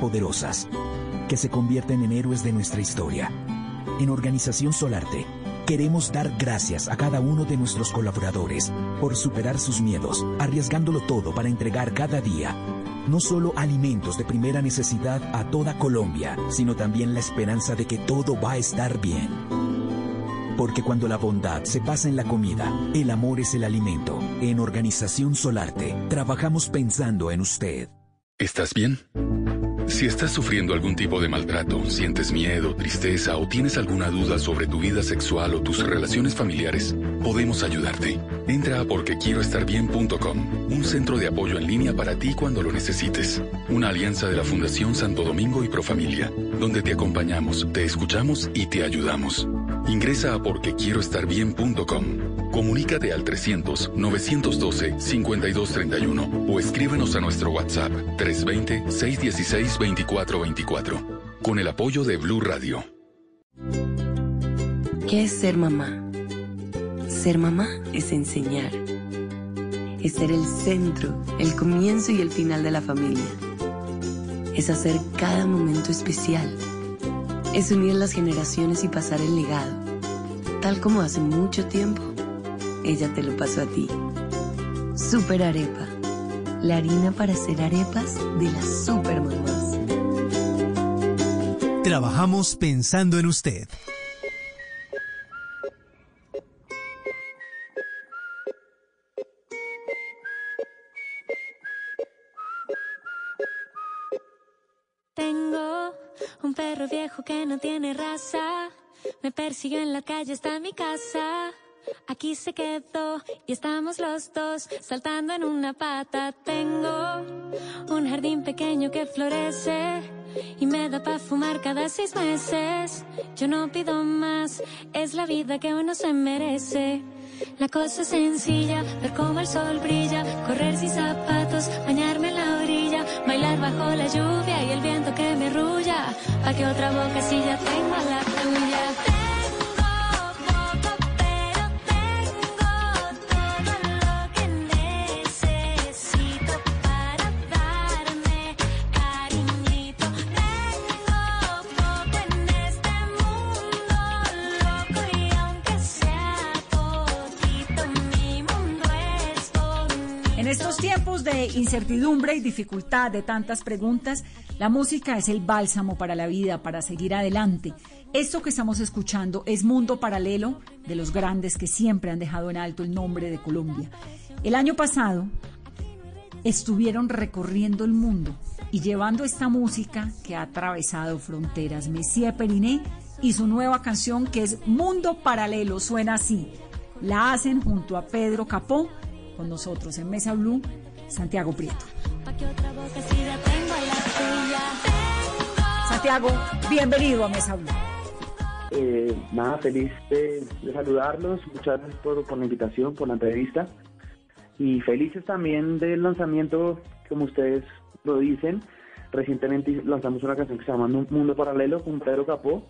Poderosas que se convierten en héroes de nuestra historia. En Organización Solarte, queremos dar gracias a cada uno de nuestros colaboradores por superar sus miedos, arriesgándolo todo para entregar cada día no solo alimentos de primera necesidad a toda Colombia, sino también la esperanza de que todo va a estar bien. Porque cuando la bondad se pasa en la comida, el amor es el alimento. En Organización Solarte, trabajamos pensando en usted. ¿Estás bien? Si estás sufriendo algún tipo de maltrato, sientes miedo, tristeza o tienes alguna duda sobre tu vida sexual o tus relaciones familiares, podemos ayudarte. Entra a porquequieroestarbien.com, un centro de apoyo en línea para ti cuando lo necesites. Una alianza de la Fundación Santo Domingo y Profamilia, donde te acompañamos, te escuchamos y te ayudamos. Ingresa a porquequieroestarbien.com. Comunícate al 300-912-5231 o escríbenos a nuestro WhatsApp 320-616-2424 con el apoyo de Blue Radio. ¿Qué es ser mamá? Ser mamá es enseñar. Es ser el centro, el comienzo y el final de la familia. Es hacer cada momento especial. Es unir las generaciones y pasar el legado. Tal como hace mucho tiempo, ella te lo pasó a ti. Super Arepa. La harina para hacer arepas de las super mamás. Trabajamos pensando en usted. Tengo un perro viejo que no tiene raza. Me persiguió en la calle hasta mi casa. Aquí se quedó y estamos los dos saltando en una pata. Tengo un jardín pequeño que florece y me da para fumar cada seis meses. Yo no pido más, es la vida que uno se merece. La cosa es sencilla, ver cómo el sol brilla, correr sin zapatos, bañarme en la orilla, bailar bajo la lluvia y el viento que me arrulla, pa' que otra boca si ya tengo la tuya. Incertidumbre y dificultad de tantas preguntas, la música es el bálsamo para la vida, para seguir adelante. Esto que estamos escuchando es Mundo Paralelo de los grandes que siempre han dejado en alto el nombre de Colombia. El año pasado estuvieron recorriendo el mundo y llevando esta música que ha atravesado fronteras. Messier Periné y su nueva canción que es Mundo Paralelo suena así. La hacen junto a Pedro Capó, con nosotros en Mesa Blue, Santiago Prieto. Santiago, bienvenido a Mesa Blue. Eh, nada, feliz de, de saludarlos. Muchas gracias por, por la invitación, por la entrevista. Y felices también del lanzamiento, como ustedes lo dicen. Recientemente lanzamos una canción que se llama Nu- Mundo Paralelo con Pedro Capó.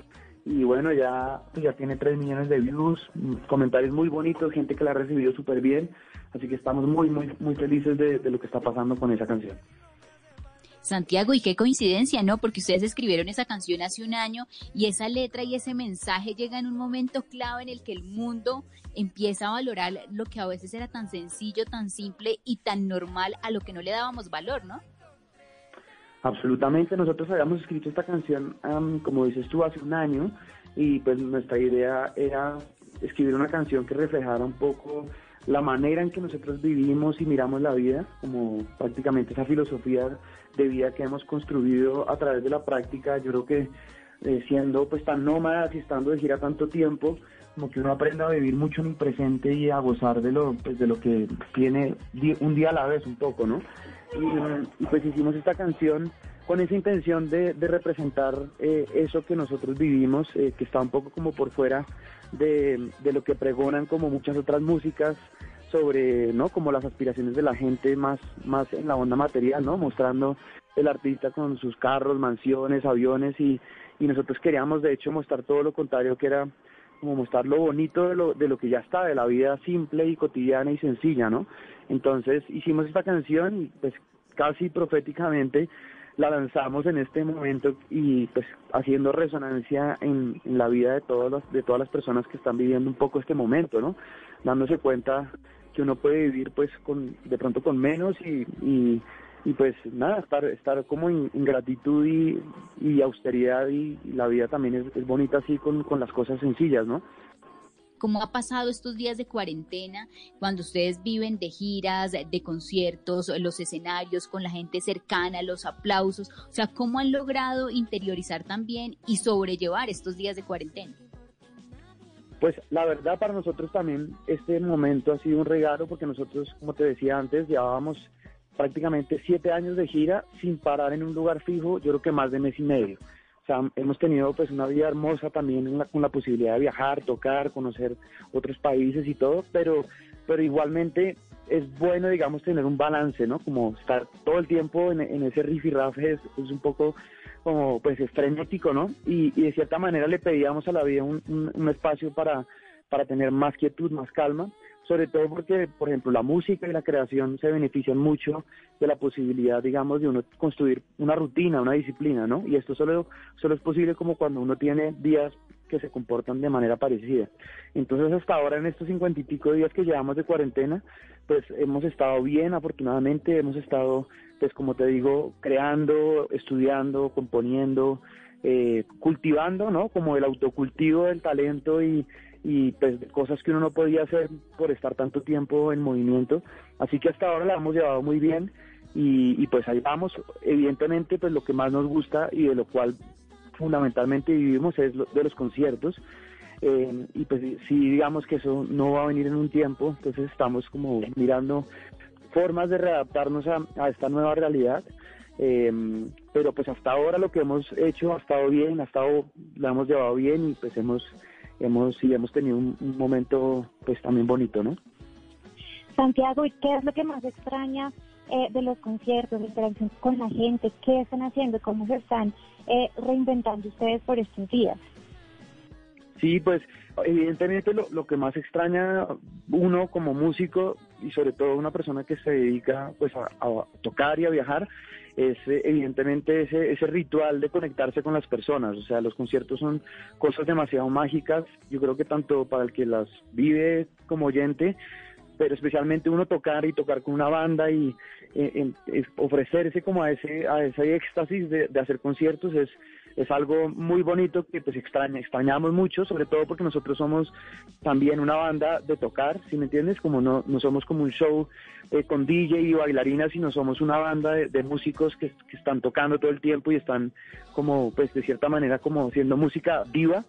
Y bueno, ya, ya tiene 3 millones de views, mm, comentarios muy bonitos, gente que la ha recibido súper bien. Así que estamos muy, muy, muy felices de, de lo que está pasando con esa canción. Santiago, y qué coincidencia, ¿no? Porque ustedes escribieron esa canción hace un año y esa letra y ese mensaje llega en un momento clave en el que el mundo empieza a valorar lo que a veces era tan sencillo, tan simple y tan normal a lo que no le dábamos valor, ¿no? Absolutamente, nosotros habíamos escrito esta canción, am, como dices tú, hace un año y pues nuestra idea era escribir una canción que reflejara un poco la manera en que nosotros vivimos y miramos la vida, como prácticamente esa filosofía de vida que hemos construido a través de la práctica, yo creo que eh, siendo pues tan nómadas y estando de gira tanto tiempo, como que uno aprenda a vivir mucho en el presente y a gozar de lo, pues, de lo que tiene un día a la vez un poco, ¿no? Y, pues hicimos esta canción con esa intención de, representar eh, eso que nosotros vivimos, eh, que está un poco como por fuera de, de, lo que pregonan como muchas otras músicas sobre, ¿no? Como las aspiraciones de la gente más, más en la onda material, ¿no? Mostrando el artista con sus carros, mansiones, aviones y, y nosotros queríamos de hecho mostrar todo lo contrario que era como mostrar lo bonito de lo, de lo que ya está, de la vida simple y cotidiana y sencilla, ¿no? Entonces hicimos esta canción y pues casi proféticamente la lanzamos en este momento y pues haciendo resonancia en, la vida de todas las, de todas las personas que están viviendo un poco este momento, ¿no? Dándose cuenta que uno puede vivir pues con de pronto con menos y, y y pues nada, estar, estar como en, gratitud y, austeridad y, la vida también es, bonita así con, con, las cosas sencillas, ¿no? ¿Cómo ha pasado estos días de cuarentena cuando ustedes viven de giras, de conciertos, los escenarios con la gente cercana, los aplausos? O sea, ¿cómo han logrado interiorizar también y sobrellevar estos días de cuarentena? Pues la verdad para nosotros también este momento ha sido un regalo porque nosotros, como te decía antes, llevábamos prácticamente siete años de gira sin parar en un lugar fijo, yo creo que más de mes y medio. Hemos tenido pues una vida hermosa también con la posibilidad de viajar, tocar, conocer otros países y todo, pero, pero igualmente es bueno, digamos, tener un balance, ¿no? Como estar todo el tiempo en, ese rifirrafe es, es un poco como pues es frenético, ¿no? Y, de cierta manera le pedíamos a la vida un, un espacio para, para tener más quietud, más calma sobre todo porque, por ejemplo, la música y la creación se benefician mucho de la posibilidad, digamos, de uno construir una rutina, una disciplina, ¿no? Y esto solo, solo es posible como cuando uno tiene días que se comportan de manera parecida. Entonces, hasta ahora, en estos cincuenta y pico días que llevamos de cuarentena, pues hemos estado bien, afortunadamente, hemos estado, pues como te digo, creando, estudiando, componiendo, eh, cultivando, ¿no? Como el autocultivo del talento y y pues cosas que uno no podía hacer por estar tanto tiempo en movimiento. Así que hasta ahora la hemos llevado muy bien y, pues ahí vamos. Evidentemente pues lo que más nos gusta y de lo cual fundamentalmente vivimos es de los conciertos. Eh, y pues si digamos que eso no va a venir en un tiempo, entonces estamos como mirando formas de readaptarnos a, esta nueva realidad. Eh, pero pues hasta ahora lo que hemos hecho ha estado bien, ha estado, la hemos llevado bien y pues hemos hemos sí hemos tenido un, momento pues también bonito, ¿no? Santiago, ¿y qué es lo que más extraña eh, de los conciertos, de interacción con la gente? ¿Qué están haciendo? ¿Cómo se están eh, reinventando ustedes por estos días? Sí, pues evidentemente lo, lo, que más extraña uno como músico y sobre todo una persona que se dedica pues a, a tocar y a viajar es eh, evidentemente ese, ese ritual de conectarse con las personas. O sea, los conciertos son cosas demasiado mágicas. Yo creo que tanto para el que las vive como oyente, pero especialmente uno tocar y tocar con una banda y eh, ofrecerse como a ese, a ese éxtasis de, de hacer conciertos es es algo muy bonito que pues extraña, extrañamos mucho, sobre todo porque nosotros somos también una banda de tocar, si me entiendes? Como no, somos como un show eh, con DJ y bailarinas, sino somos una banda de, músicos que, que, están tocando todo el tiempo y están como, pues de cierta manera, como haciendo música viva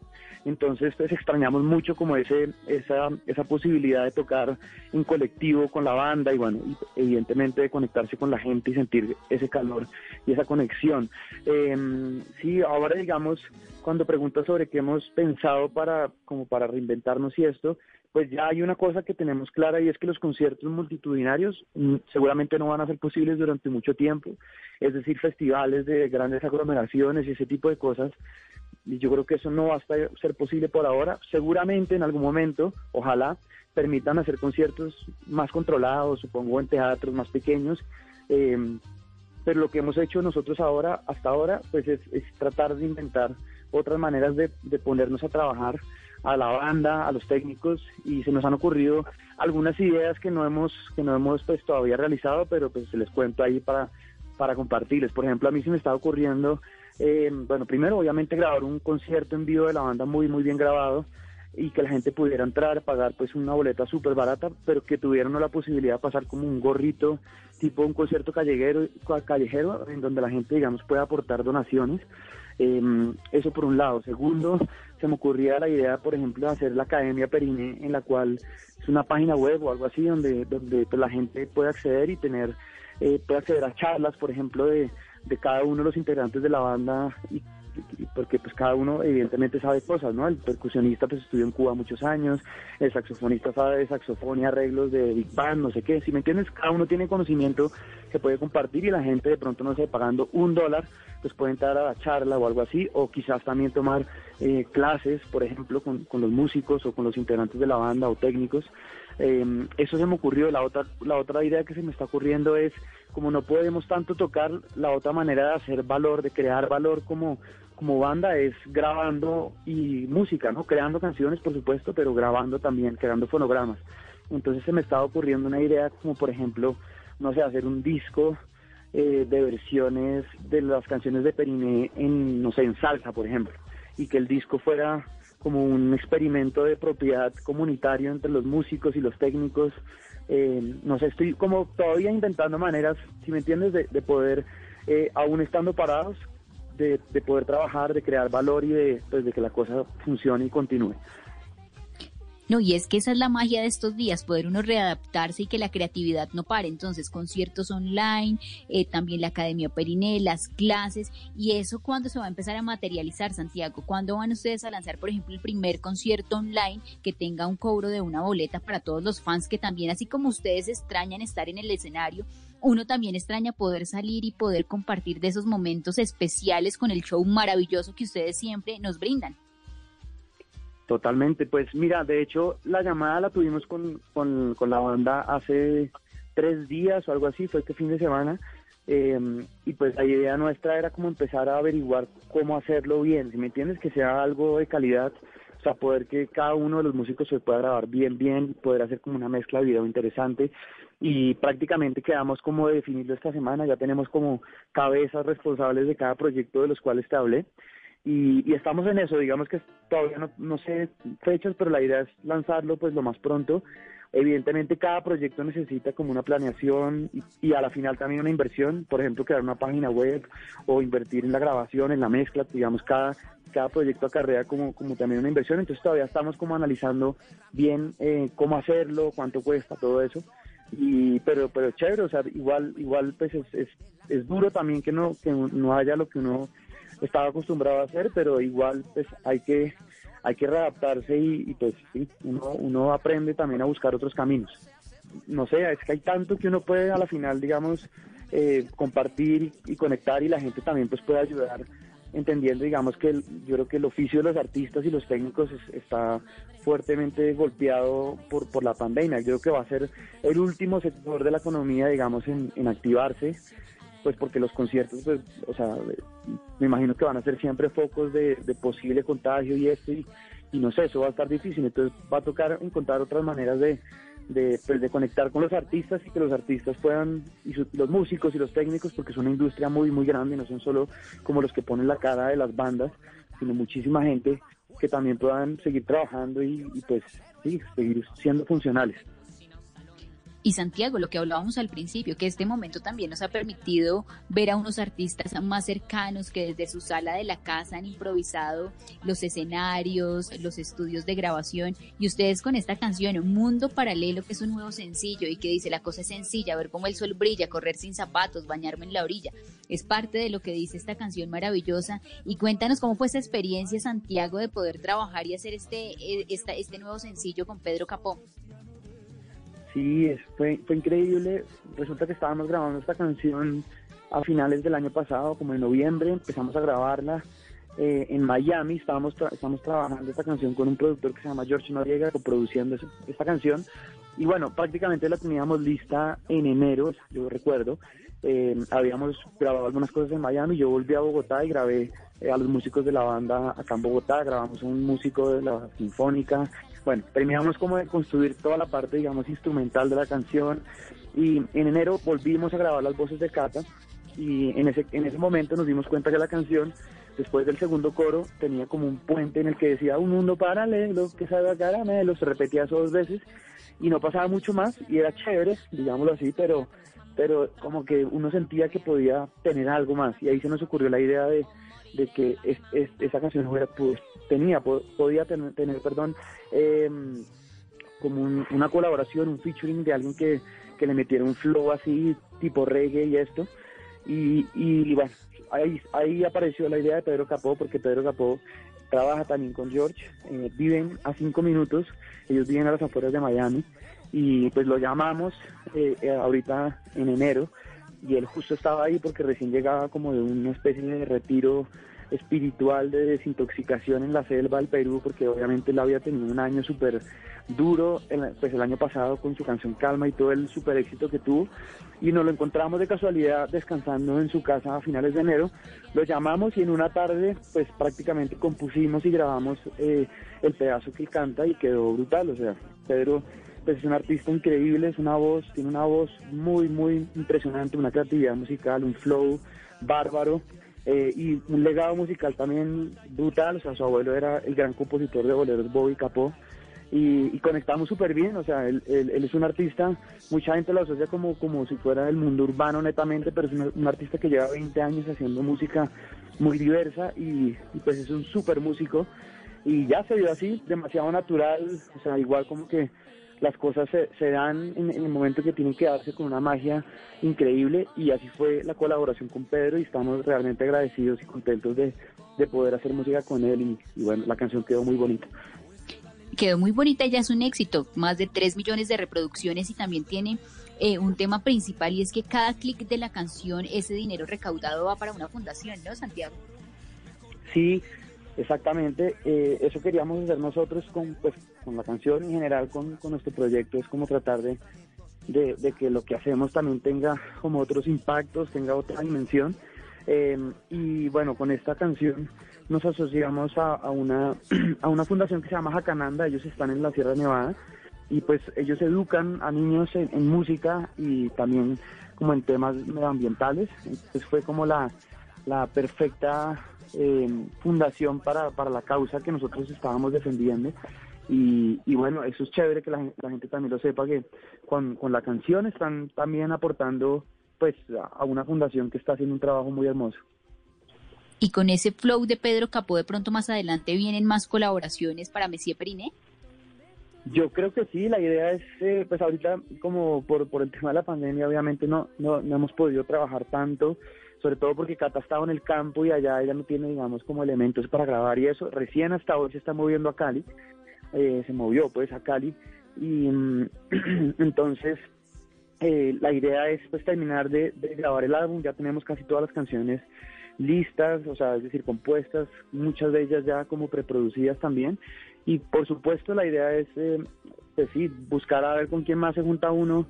entonces, pues extrañamos mucho como ese, esa, esa posibilidad de tocar en colectivo con la banda y bueno, evidentemente de conectarse con la gente y sentir ese calor y esa conexión. Eh, sí, ahora digamos, cuando preguntas sobre qué hemos pensado para, como para reinventarnos y esto, pues ya hay una cosa que tenemos clara y es que los conciertos multitudinarios mm, seguramente no van a ser posibles durante mucho tiempo, es decir, festivales de grandes aglomeraciones y ese tipo de cosas y yo creo que eso no va a ser posible por ahora. Seguramente en algún momento, ojalá, permitan hacer conciertos más controlados, supongo en teatros más pequeños. Eh, pero lo que hemos hecho nosotros ahora, hasta ahora, pues es, tratar de inventar otras maneras de, ponernos a trabajar a la banda, a los técnicos y se nos han ocurrido algunas ideas que no hemos que no hemos pues todavía realizado, pero pues se les cuento ahí para para compartirles. Por ejemplo, a mí se me está ocurriendo eh, bueno, primero obviamente grabar un concierto en vivo de la banda muy, muy bien grabado. Y que la gente pudiera entrar, pagar pues una boleta súper barata, pero que tuvieran la posibilidad de pasar como un gorrito, tipo un concierto callejero, callejero en donde la gente, digamos, pueda aportar donaciones. Em, eso por un lado. Segundo, se me ocurría la idea, por ejemplo, de hacer la Academia Perine, en la cual es una página web o algo así, donde, donde pues, la gente puede acceder y tener, eh, puede acceder a charlas, por ejemplo, de, de cada uno de los integrantes de la banda y porque pues cada uno evidentemente sabe cosas, ¿no? El percusionista pues estudió en Cuba muchos años, el saxofonista sabe de saxofón y arreglos de Big Band, no sé qué, si me entiendes, cada uno tiene conocimiento que puede compartir y la gente de pronto no sé, pagando un dólar, pues puede entrar a la charla o algo así, o quizás también tomar eh, clases, por ejemplo, con, con, los músicos o con los integrantes de la banda o técnicos. Eh, eso se me ocurrió, la otra, la otra idea que se me está ocurriendo es, como no podemos tanto tocar, la otra manera de hacer valor, de crear valor como como banda es grabando y música, ¿no? Creando canciones, por supuesto, pero grabando también, creando fonogramas. Entonces se me estaba ocurriendo una idea como, por ejemplo, no sé, hacer un disco eh, de versiones de las canciones de Periné en, no sé, en salsa, por ejemplo, y que el disco fuera como un experimento de propiedad comunitario entre los músicos y los técnicos. Eh, no sé, estoy como todavía inventando maneras, si me entiendes, de, de poder, eh, aún estando parados, de, poder trabajar, de crear valor y de, pues, de que la cosa funcione y continúe. No, y es que esa es la magia de estos días, poder uno readaptarse y que la creatividad no pare. Entonces, conciertos online, eh, también la Academia Periné, las clases, y eso cuando se va a empezar a materializar, Santiago, ¿cuándo van ustedes a lanzar, por ejemplo, el primer concierto online que tenga un cobro de una boleta para todos los fans que también, así como ustedes extrañan estar en el escenario, uno también extraña poder salir y poder compartir de esos momentos especiales con el show maravilloso que ustedes siempre nos brindan. Totalmente, pues mira, de hecho la llamada la tuvimos con, con, la banda hace tres días o algo así, fue este fin de semana, em, y pues la idea nuestra era como empezar a averiguar cómo hacerlo bien, si me entiendes, que sea algo de calidad, o sea, poder que cada uno de los músicos se pueda grabar bien, bien, poder hacer como una mezcla de video interesante y prácticamente quedamos como de definirlo esta semana, ya tenemos como cabezas responsables de cada proyecto de los cuales te hablé y, estamos en eso, digamos que todavía no, no sé fechas, pero la idea es lanzarlo pues lo más pronto. Evidentemente cada proyecto necesita como una planeación y, a la final también una inversión, por ejemplo crear una página web o invertir en la grabación, en la mezcla, digamos cada, cada proyecto acarrea como, como también una inversión, entonces todavía estamos como analizando bien eh, cómo hacerlo, cuánto cuesta, todo eso y pero pero chévere o sea igual igual pues es, es, es duro también que no que no haya lo que uno estaba acostumbrado a hacer pero igual pues hay que hay que readaptarse y, pues sí uno uno aprende también a buscar otros caminos. No sé es que hay tanto que uno puede a la final digamos eh, compartir y conectar y la gente también pues puede ayudar entendiendo, digamos, que yo creo que el oficio de los artistas y los técnicos está fuertemente golpeado por, por la pandemia. Yo creo que va a ser el último sector de la economía, digamos, en, en activarse, pues porque los conciertos, pues, o sea, me imagino que van a ser siempre focos de, de posible contagio y esto, y, y no sé, eso va a estar difícil. Entonces va a tocar encontrar otras maneras de, de, pues, de conectar con los artistas y que los artistas puedan, y los músicos y los técnicos, porque es una industria muy, muy grande, no son solo como los que ponen la cara de las bandas, sino muchísima gente que también puedan seguir trabajando y, y pues sí, seguir siendo funcionales. Y Santiago, lo que hablábamos al principio, que este momento también nos ha permitido ver a unos artistas más cercanos que desde su sala de la casa han improvisado los escenarios, los estudios de grabación. Y ustedes con esta canción, Un Mundo Paralelo, que es un nuevo sencillo y que dice la cosa es sencilla, ver cómo el sol brilla, correr sin zapatos, bañarme en la orilla. Es parte de lo que dice esta canción maravillosa. Y cuéntanos cómo fue esa experiencia, Santiago, de poder trabajar y hacer este, eh, este nuevo sencillo con Pedro Capó. Sí, fue, fue increíble. Resulta que estábamos grabando esta canción a finales del año pasado, como en noviembre, empezamos a grabarla eh, en Miami, estábamos, estamos trabajando esta canción con un productor que se llama George Noriega, produciendo esta canción, y bueno, prácticamente la teníamos lista en enero, yo recuerdo, eh, habíamos grabado algunas cosas en Miami, yo volví a Bogotá y grabé eh, a los músicos de la banda acá en Bogotá, grabamos un músico de la Sinfónica, bueno, terminamos como de construir toda la parte, digamos, instrumental de la canción y en enero volvimos a grabar las voces de Cata y en ese, en ese momento nos dimos cuenta que la canción Después del segundo coro tenía como un puente en el que decía un mundo paralelo que sabe a caramelo, se repetía eso dos veces y no pasaba mucho más y era chévere, digámoslo así, pero pero como que uno sentía que podía tener algo más y ahí se nos ocurrió la idea de, de que es, es- esa canción tenía, po- podía tener, tener perdón, em, como un- una colaboración, un featuring de alguien que, que le metiera un flow así, tipo reggae y esto. Y, y bueno, ahí, ahí apareció la idea de Pedro Capó, porque Pedro Capó trabaja también con George, eh, viven a cinco minutos, ellos viven a las afueras de Miami, y pues lo llamamos eh, eh, ahorita en enero, y él justo estaba ahí porque recién llegaba como de una especie de retiro espiritual de desintoxicación en la selva del Perú, porque obviamente él había tenido un año súper duro, pues el año pasado con su canción Calma y todo el súper éxito que tuvo, y nos lo encontramos de casualidad descansando en su casa a finales de enero, lo llamamos y en una tarde pues prácticamente compusimos y grabamos eh, el pedazo que canta y quedó brutal, o sea, Pedro pues es un artista increíble, es una voz, tiene una voz muy, muy impresionante, una creatividad musical, un flow bárbaro eh, y un legado musical también brutal, o sea, su abuelo era el gran compositor de boleros Bobby Capó y, y conectamos súper bien, o sea, él, él- él es un artista, mucha gente lo asocia como, como si fuera del mundo urbano netamente, pero es un, artista que lleva 20 años haciendo música muy diversa y, pues es un súper músico y ya se dio así, demasiado natural, o sea, igual como que las cosas se, se dan en, en el momento que tienen que darse con una magia increíble y así fue la colaboración con Pedro y estamos realmente agradecidos y contentos de, de poder hacer música con él y, y bueno, la canción quedó muy bonita. Quedó muy bonita, ya es un éxito, más de 3 millones de reproducciones y también tiene eh, un tema principal y es que cada clic de la canción, ese dinero recaudado va para una fundación, ¿no, Santiago? Sí, exactamente. eh, eso queríamos hacer nosotros con, pues, con la canción en general, con, con nuestro proyecto. Es como tratar de, de, que lo que hacemos también tenga como otros impactos, tenga otra dimensión. Eh, y bueno, con esta canción nos asociamos a, a una, a una fundación que se llama Jacananda. Ellos están en la Sierra Nevada y pues ellos educan a niños en, en música y también como en temas medioambientales. Entonces fue como la, la perfecta eh, fundación para, para la causa que nosotros estábamos defendiendo. Y, y bueno, eso es chévere que la, la gente también lo sepa, que con, con la canción están también aportando pues a, a una fundación que está haciendo un trabajo muy hermoso. Y con ese flow de Pedro Capó, de pronto más adelante vienen más colaboraciones para Messier Periné. Yo creo que sí, la idea es, eh, pues ahorita como por, por el tema de la pandemia obviamente no, no, no hemos podido trabajar tanto, sobre todo porque Cata estaba en el campo y allá ella no tiene, digamos, como elementos para grabar y eso. Recién hasta hoy se está moviendo a Cali, eh, se movió pues a Cali y mm, entonces eh, la idea es pues terminar de, de grabar el álbum, ya tenemos casi todas las canciones listas, o sea, es decir, compuestas, muchas de ellas ya como preproducidas también. Y por supuesto la idea es, eh, pues sí, buscar a ver con quién más se junta uno.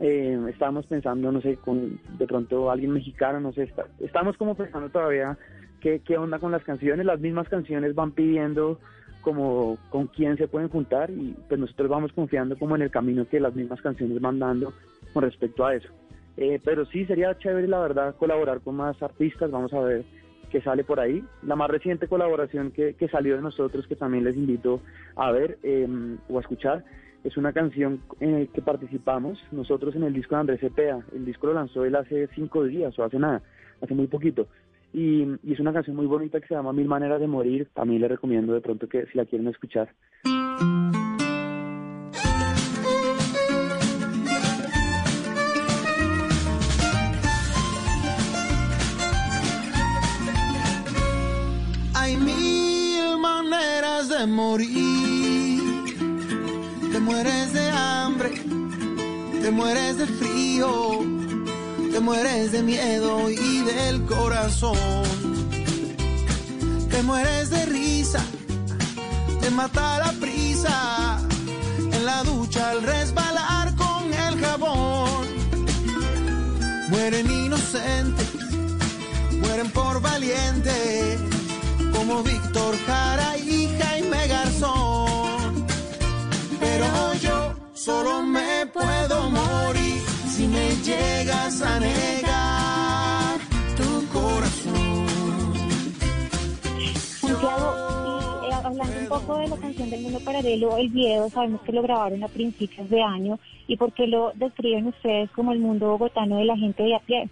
Eh, estábamos pensando, no sé, con de pronto alguien mexicano, no sé, está- estamos como pensando todavía qué, onda con las canciones. Las mismas canciones van pidiendo como con quién se pueden juntar y pues nosotros vamos confiando como en el camino que las mismas canciones van dando con respecto a eso. Eh, pero sí, sería chévere, la verdad, colaborar con más artistas. Vamos a ver qué sale por ahí. La más reciente colaboración que, que salió de nosotros, que también les invito a ver eh, o a escuchar, es una canción en el que participamos nosotros en el disco de Andrés Cepeda. El disco lo lanzó él hace cinco días o hace nada, hace muy poquito. Y, y es una canción muy bonita que se llama Mil Maneras de Morir. También les recomiendo de pronto que si la quieren escuchar. Hay mil maneras de morir. Te mueres de hambre, te mueres de frío, te mueres de miedo y del corazón. Te mueres de risa, te mata la prisa. En la ducha al resbalar con el jabón. Mueren inocentes, mueren por valientes como Víctor Jara y Jaime Garzón. Pero yo solo me puedo morir si me llegas a negar tu corazón. Santiago, y eh, hablando un poco de la canción del mundo paralelo, el video sabemos que lo grabaron a principios de año y por qué lo describen ustedes como el mundo bogotano de la gente de a pie.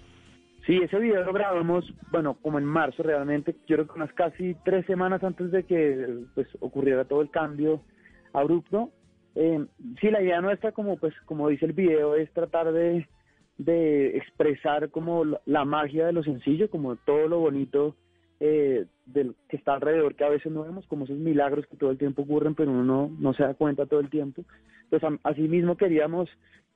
Sí, ese video lo grabamos, bueno, como en marzo realmente, yo creo que unas casi tres semanas antes de que pues ocurriera todo el cambio abrupto. Eh, sí, la idea nuestra, como pues como dice el video, es tratar de, de expresar como la, magia de lo sencillo, como todo lo bonito eh, del que está alrededor que a veces no vemos, como esos milagros que todo el tiempo ocurren, pero uno no, se da cuenta todo el tiempo. Pues am- así mismo queríamos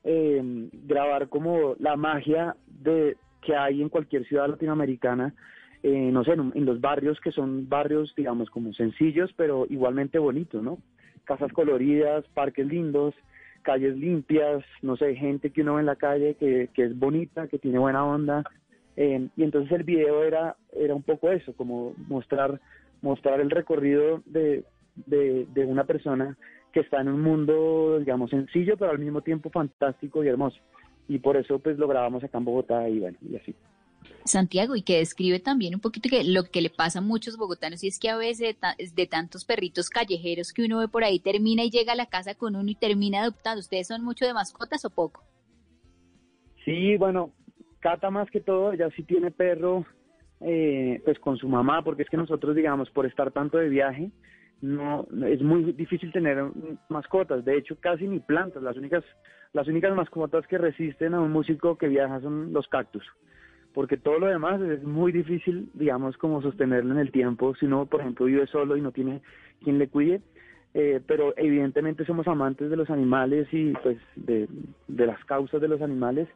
eh, grabar como la magia de que hay en cualquier ciudad latinoamericana, eh, no sé, en, en los barrios que son barrios, digamos, como sencillos, pero igualmente bonitos, ¿no? Casas coloridas, parques lindos, calles limpias, no sé, gente que uno ve en la calle que, que es bonita, que tiene buena onda. eh, y entonces el video era, era un poco eso, como mostrar, mostrar el recorrido de, de, de una persona que está en un mundo, digamos, sencillo, pero al mismo tiempo fantástico y hermoso. Y por eso pues lo grabamos acá en Bogotá y bueno, y así. Santiago, y que describe también un poquito que lo que le pasa a muchos bogotanos y es que a veces de, de tantos perritos callejeros que uno ve por ahí termina y llega a la casa con uno y termina adoptando. ¿Ustedes son mucho de mascotas o poco? Sí, bueno, Cata más que todo, ella sí tiene perro, eh, pues con su mamá, porque es que nosotros, digamos, por estar tanto de viaje, no es muy difícil tener mascotas. De hecho, casi ni plantas. Las únicas, las únicas mascotas que resisten a un músico que viaja son los cactus, porque todo lo demás es muy difícil, digamos, como sostenerlo en el tiempo. Si uno, por ejemplo, vive solo y no tiene quien le cuide. Eh, pero evidentemente somos amantes de los animales y pues de, las causas de los animales.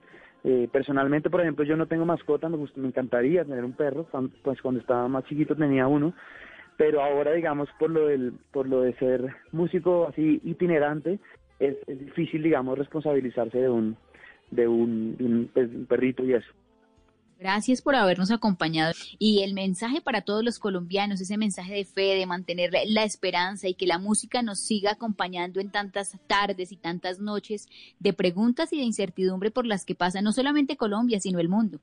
Eh, personalmente, por ejemplo, yo no tengo mascota, me, me encantaría tener un perro, pues cuando estaba más chiquito tenía uno, pero ahora digamos por lo del, por lo de ser músico así itinerante, es, difícil digamos responsabilizarse de un, de un, de un, pues, un perrito y eso. Gracias por habernos acompañado. Y el mensaje para todos los colombianos, ese mensaje de fe, de mantener la- esperanza y que la música nos siga acompañando en tantas tardes y tantas noches de preguntas y de incertidumbre por las que pasa no solamente Colombia, sino el mundo.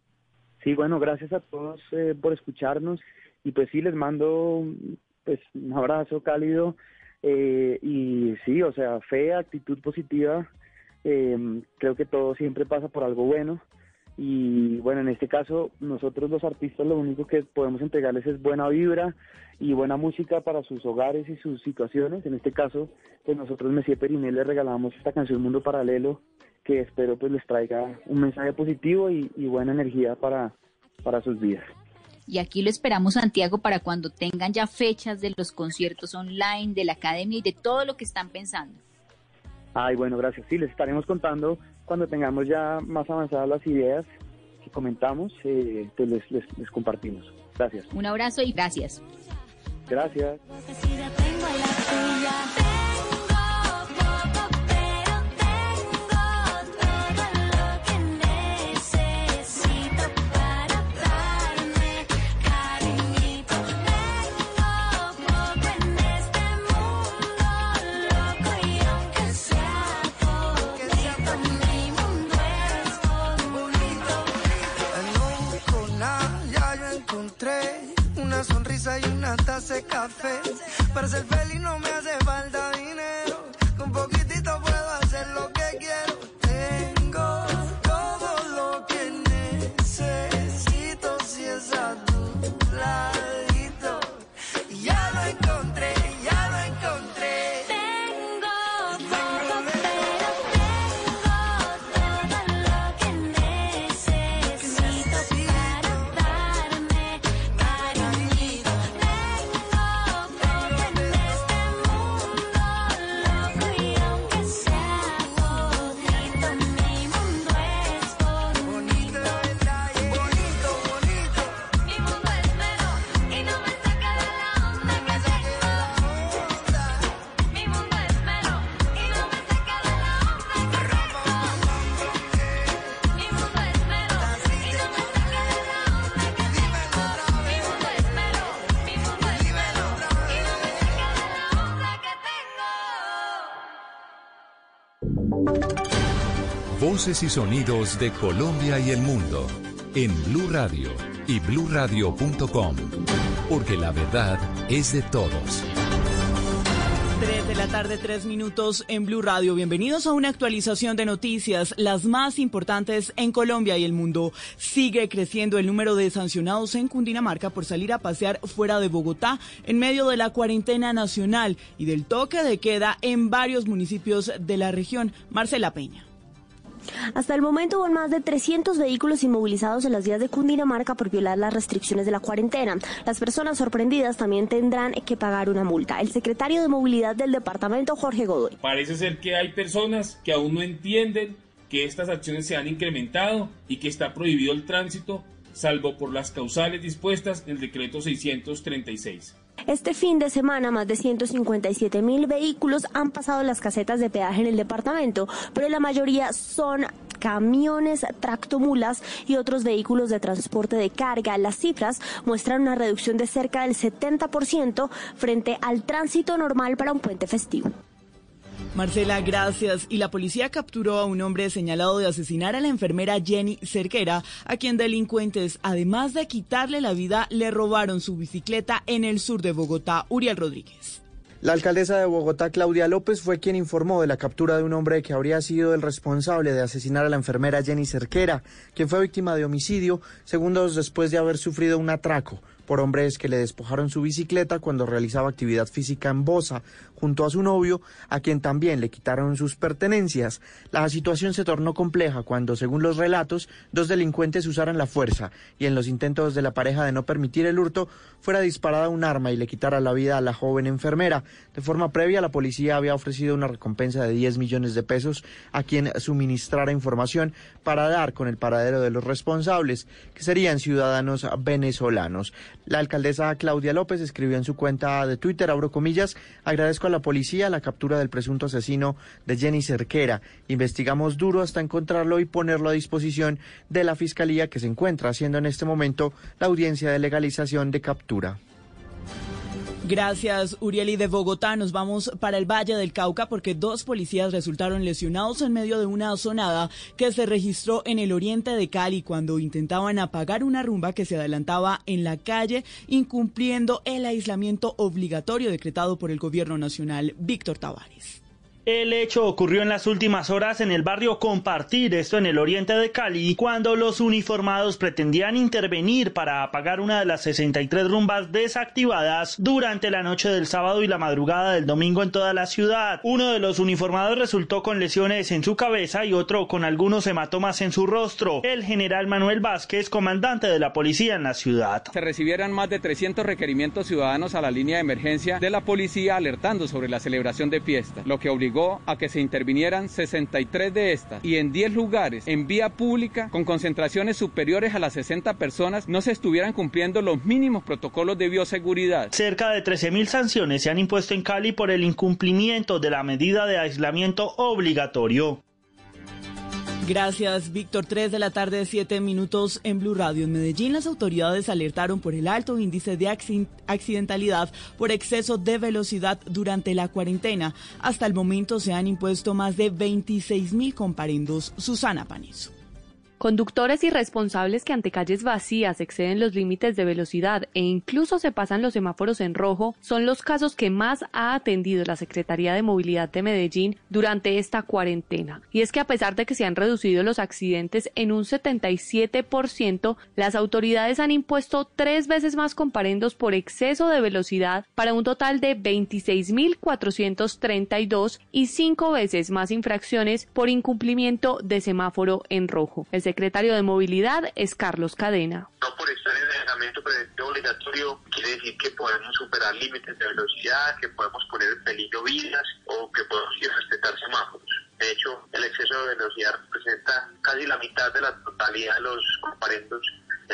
Sí, bueno, gracias a todos eh, por escucharnos y pues sí, les mando pues un abrazo cálido eh, y sí, o sea, fe, actitud positiva, eh, creo que todo siempre pasa por algo bueno y bueno, en este caso nosotros los artistas lo único que podemos entregarles es buena vibra y buena música para sus hogares y sus situaciones, en este caso pues nosotros Messier Periné les regalamos esta canción Mundo Paralelo que espero pues les traiga un mensaje positivo y, y buena energía para, para sus vidas. Y aquí lo esperamos, Santiago, para cuando tengan ya fechas de los conciertos online, de la academia y de todo lo que están pensando. Ay, bueno, gracias. Sí, les estaremos contando cuando tengamos ya más avanzadas las ideas que comentamos, eh, pues les, les, les compartimos. Gracias. Un abrazo y gracias. Gracias. Café. Para ser feliz no me hace Voces y sonidos de Colombia y el mundo en Blue Radio y bluradio.com, porque la verdad es de todos. 3 de la tarde, 3 minutos en Blue Radio. Bienvenidos a una actualización de noticias, las más importantes en Colombia y el mundo. Sigue creciendo el número de sancionados en Cundinamarca por salir a pasear fuera de Bogotá en medio de la cuarentena nacional y del toque de queda en varios municipios de la región. Marcela Peña. Hasta el momento hubo más de 300 vehículos inmovilizados en las vías de Cundinamarca por violar las restricciones de la cuarentena. Las personas sorprendidas también tendrán que pagar una multa. El secretario de Movilidad del departamento, Jorge Godoy. Parece ser que hay personas que aún no entienden que estas acciones se han incrementado y que está prohibido el tránsito, salvo por las causales dispuestas en el decreto 636. Este fin de semana, más de 157 mil vehículos han pasado las casetas de peaje en el departamento, pero la mayoría son camiones, tractomulas y otros vehículos de transporte de carga. Las cifras muestran una reducción de cerca del 70% frente al tránsito normal para un puente festivo. Marcela, gracias. Y la policía capturó a un hombre señalado de asesinar a la enfermera Jenny Cerquera, a quien delincuentes, además de quitarle la vida, le robaron su bicicleta en el sur de Bogotá. Uriel Rodríguez. La alcaldesa de Bogotá, Claudia López, fue quien informó de la captura de un hombre que habría sido el responsable de asesinar a la enfermera Jenny Cerquera, quien fue víctima de homicidio segundos después de haber sufrido un atraco por hombres que le despojaron su bicicleta cuando realizaba actividad física en Bosa, junto a su novio, a quien también le quitaron sus pertenencias. La situación se tornó compleja cuando, según los relatos, dos delincuentes usaran la fuerza y en los intentos de la pareja de no permitir el hurto, fuera disparada un arma y le quitara la vida a la joven enfermera. De forma previa, la policía había ofrecido una recompensa de 10 millones de pesos a quien suministrara información para dar con el paradero de los responsables, que serían ciudadanos venezolanos. La alcaldesa Claudia López escribió en su cuenta de Twitter, abro comillas, agradezco a la policía la captura del presunto asesino de Jenny Cerquera. Investigamos duro hasta encontrarlo y ponerlo a disposición de la fiscalía que se encuentra haciendo en este momento la audiencia de legalización de captura. Gracias, Urieli de Bogotá. Nos vamos para el Valle del Cauca porque dos policías resultaron lesionados en medio de una sonada que se registró en el oriente de Cali cuando intentaban apagar una rumba que se adelantaba en la calle, incumpliendo el aislamiento obligatorio decretado por el gobierno nacional. Víctor Tavares. El hecho ocurrió en las últimas horas en el barrio Compartir, esto en el oriente de Cali, cuando los uniformados pretendían intervenir para apagar una de las 63 rumbas desactivadas durante la noche del sábado y la madrugada del domingo en toda la ciudad. Uno de los uniformados resultó con lesiones en su cabeza y otro con algunos hematomas en su rostro. El general Manuel Vázquez, comandante de la policía en la ciudad. Se recibieron más de 300 requerimientos ciudadanos a la línea de emergencia de la policía alertando sobre la celebración de fiesta, lo que obligó a que se intervinieran 63 de estas y en 10 lugares en vía pública con concentraciones superiores a las 60 personas no se estuvieran cumpliendo los mínimos protocolos de bioseguridad. Cerca de 13.000 sanciones se han impuesto en Cali por el incumplimiento de la medida de aislamiento obligatorio. Gracias, Víctor. 3 de la tarde, 7 minutos en Blue Radio. En Medellín, las autoridades alertaron por el alto índice de accidentalidad por exceso de velocidad durante la cuarentena. Hasta el momento se han impuesto más de 26 mil comparendos. Susana Panizo. Conductores irresponsables que ante calles vacías exceden los límites de velocidad e incluso se pasan los semáforos en rojo son los casos que más ha atendido la Secretaría de Movilidad de Medellín durante esta cuarentena. Y es que a pesar de que se han reducido los accidentes en un 77%, las autoridades han impuesto tres veces más comparendos por exceso de velocidad para un total de 26.432 y cinco veces más infracciones por incumplimiento de semáforo en rojo. Secretario de Movilidad es Carlos Cadena. No por estar en el aislamiento preventivo obligatorio quiere decir que podemos superar límites de velocidad, que podemos poner en peligro vidas o que podemos ir a semáforos. De hecho, el exceso de velocidad representa casi la mitad de la totalidad de los comparendos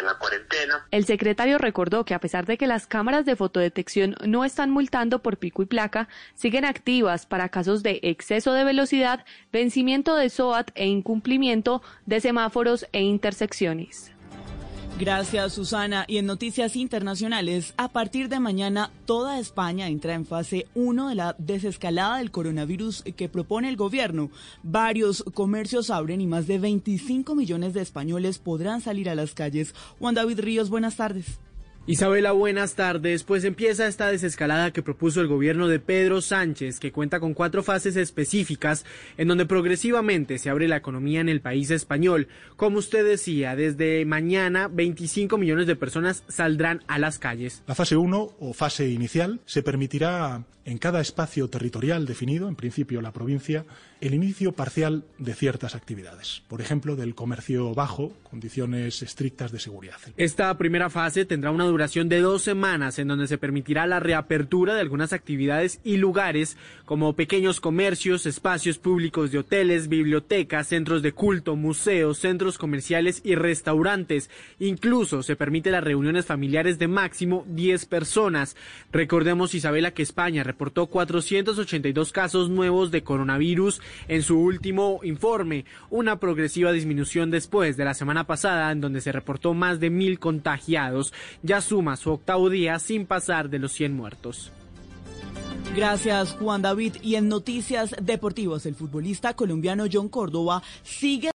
la cuarentena. El secretario recordó que a pesar de que las cámaras de fotodetección no están multando por pico y placa, siguen activas para casos de exceso de velocidad, vencimiento de SOAT e incumplimiento de semáforos e intersecciones. Gracias, Susana. Y en noticias internacionales, a partir de mañana, toda España entra en fase 1 de la desescalada del coronavirus que propone el gobierno. Varios comercios abren y más de 25 millones de españoles podrán salir a las calles. Juan David Ríos, buenas tardes. Isabela, buenas tardes. Pues empieza esta desescalada que propuso el gobierno de Pedro Sánchez, que cuenta con cuatro fases específicas en donde progresivamente se abre la economía en el país español. Como usted decía, desde mañana 25 millones de personas saldrán a las calles. La fase 1 o fase inicial se permitirá en cada espacio territorial definido, en principio la provincia, el inicio parcial de ciertas actividades, por ejemplo, del comercio bajo, condiciones estrictas de seguridad. Esta primera fase tendrá una duración de dos semanas en donde se permitirá la reapertura de algunas actividades y lugares como pequeños comercios, espacios públicos de hoteles, bibliotecas, centros de culto, museos, centros comerciales y restaurantes. Incluso se permite las reuniones familiares de máximo 10 personas. Recordemos, Isabela, que España reportó 482 casos nuevos de coronavirus en su último informe, una progresiva disminución después de la semana pasada en donde se reportó más de mil contagiados. Ya suma su octavo día sin pasar de los 100 muertos. Gracias, Juan David. Y en noticias deportivas, el futbolista colombiano John Córdoba sigue